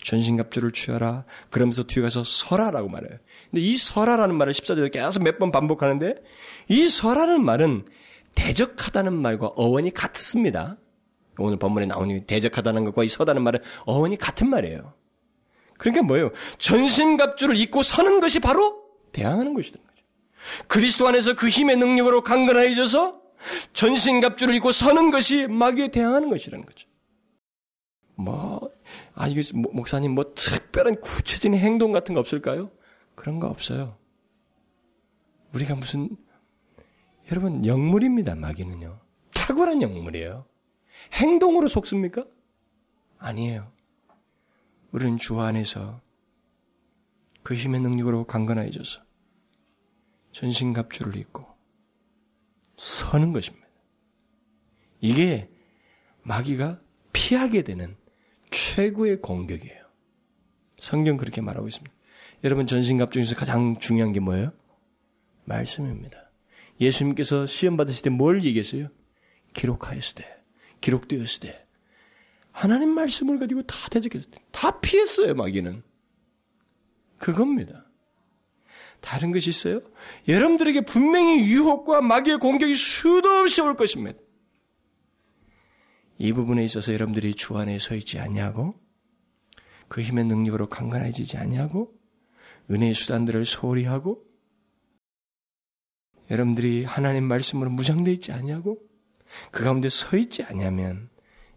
전신갑주를 취하라. 그러면서 뒤에 가서 서라라고 말해요. 근데 이 서라라는 말을 14절에 계속 몇 번 반복하는데 이 서라는 말은 대적하다는 말과 어원이 같습니다. 오늘 본문에 나오는 대적하다는 것과 이 서다는 말은 어원이 같은 말이에요. 그러니까 뭐예요? 전신갑주를 입고 서는 것이 바로 대항하는 것이다. 그리스도 안에서 그 힘의 능력으로 강건해져서 전신갑주를 입고 서는 것이 마귀에 대항하는 것이라는 거죠. 뭐, 아, 이게, 목사님, 뭐, 특별한 구체적인 행동 같은 거 없을까요? 그런 거 없어요. 우리가 무슨, 여러분, 영물입니다, 마귀는요. 탁월한 영물이에요. 행동으로 속습니까? 아니에요. 우리는 주 안에서 그 힘의 능력으로 강건해져서 전신갑주를 입고 서는 것입니다. 이게 마귀가 피하게 되는 최고의 공격이에요. 성경 그렇게 말하고 있습니다. 여러분 전신갑 중에서 가장 중요한 게 뭐예요? 말씀입니다. 예수님께서 시험 받으실 때 뭘 얘기했어요? 기록하였을 때, 기록되었을 때 하나님 말씀을 가지고 다 대적했을 때, 다 피했어요 마귀는. 그겁니다. 다른 것이 있어요? 여러분들에게 분명히 유혹과 마귀의 공격이 수도 없이 올 것입니다. 이 부분에 있어서 여러분들이 주 안에 서 있지 아니하고 그 힘의 능력으로 강건해지지 아니하고 은혜의 수단들을 소홀히 하고 여러분들이 하나님 말씀으로 무장되어 있지 아니하고 그 가운데 서 있지 아니하면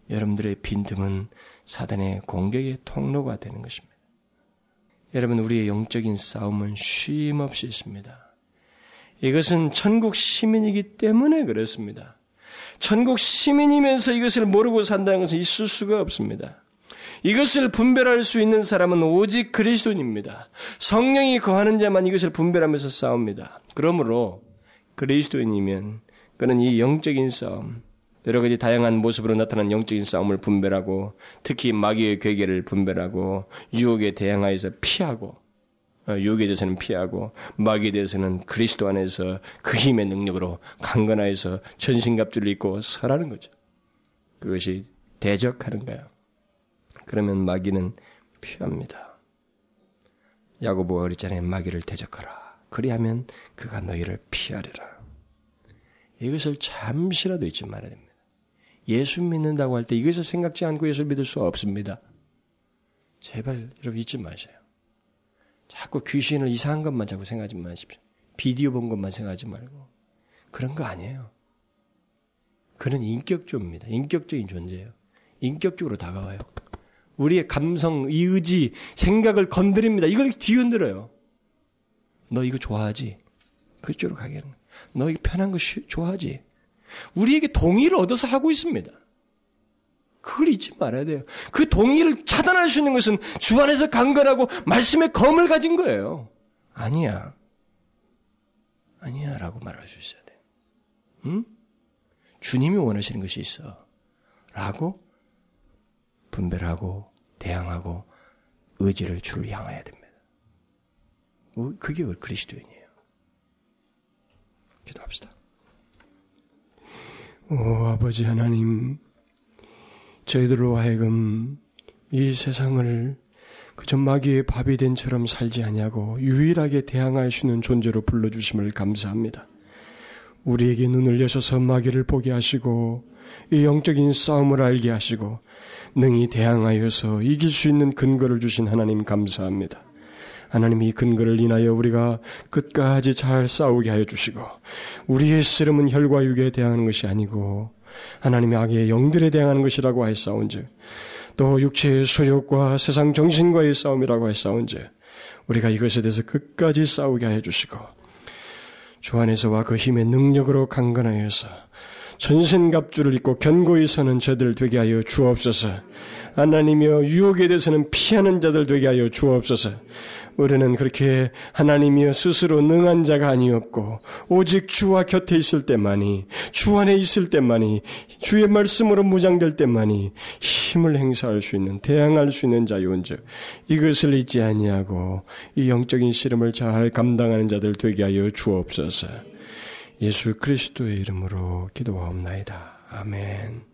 여러분들의 빈틈은 사단의 공격의 통로가 되는 것입니다. 여러분 우리의 영적인 싸움은 쉼 없이 있습니다. 이것은 천국 시민이기 때문에 그렇습니다. 천국 시민이면서 이것을 모르고 산다는 것은 있을 수가 없습니다. 이것을 분별할 수 있는 사람은 오직 그리스도인입니다. 성령이 거하는 자만 이것을 분별하면서 싸웁니다. 그러므로 그리스도인이면 그는 이 영적인 싸움, 여러 가지 다양한 모습으로 나타난 영적인 싸움을 분별하고 특히 마귀의 괴계를 분별하고 유혹에 대항하여서 피하고 어, 유혹에 대해서는 피하고 마귀에 대해서는 그리스도 안에서 그 힘의 능력으로 강건하여서 전신갑주를 입고 서라는 거죠. 그것이 대적하는 거예요. 그러면 마귀는 피합니다. 야고보가 그랬잖아요. 마귀를 대적하라. 그리하면 그가 너희를 피하리라. 이것을 잠시라도 잊지 말아야 됩니다. 예수 믿는다고 할 때 이것을 생각지 않고 예수 믿을 수 없습니다. 제발 여러분 잊지 마세요. 자꾸 귀신을 이상한 것만 자꾸 생각하지 마십시오. 비디오 본 것만 생각하지 말고. 그런 거 아니에요. 그는 인격조입니다. 인격적인 존재예요. 인격적으로 다가와요. 우리의 감성, 의지, 생각을 건드립니다. 이걸 뒤흔들어요. 너 이거 좋아하지? 그쪽으로 가게는. 너 이거 편한 거 좋아하지? 우리에게 동의를 얻어서 하고 있습니다. 그걸 잊지 말아야 돼요. 그 동의를 차단할 수 있는 것은 주 안에서 강건하고 말씀의 검을 가진 거예요. 아니야. 아니야. 라고 말할 수 있어야 돼. 응? 주님이 원하시는 것이 있어. 라고 분별하고 대항하고 의지를 주를 향해야 됩니다. 그게 그리스도인이에요. 기도합시다. 오 아버지 하나님, 저희들로 하여금 이 세상을 그저 마귀의 밥이 된처럼 살지 아니하고 유일하게 있는 존재로 불러주심을 감사합니다. 우리에게 눈을 여셔서 마귀를 보게 하시고 이 영적인 싸움을 알게 하시고 능히 대항하여서 이길 수 있는 근거를 주신 하나님 감사합니다. 하나님 이 근거를 인하여 우리가 끝까지 잘 싸우게 하여 주시고 우리의 쓰름은 혈과 육에 대항하는 것이 아니고 하나님의 악의 영들에 대항하는 것이라고 하였사온즉 또 육체의 소욕과 세상 정신과의 싸움이라고 하였사온즉 우리가 이것에 대해서 끝까지 싸우게 하여 주시고 주 안에서와 그 힘의 능력으로 강건하여서 전신갑주를 입고 견고히 서는 저들 되게 하여 주옵소서. 하나님이여 유혹에 대해서는 피하는 자들 되게 하여 주옵소서. 우리는 그렇게 하나님이여 스스로 능한 자가 아니었고 오직 주와 곁에 있을 때만이 주 안에 있을 때만이 주의 말씀으로 무장될 때만이 힘을 행사할 수 있는 대항할 수 있는 자요온즉 이것을 잊지 아니하고 이 영적인 시름을 잘 감당하는 자들 되게 하여 주옵소서. 예수 그리스도의 이름으로 기도하옵나이다. 아멘.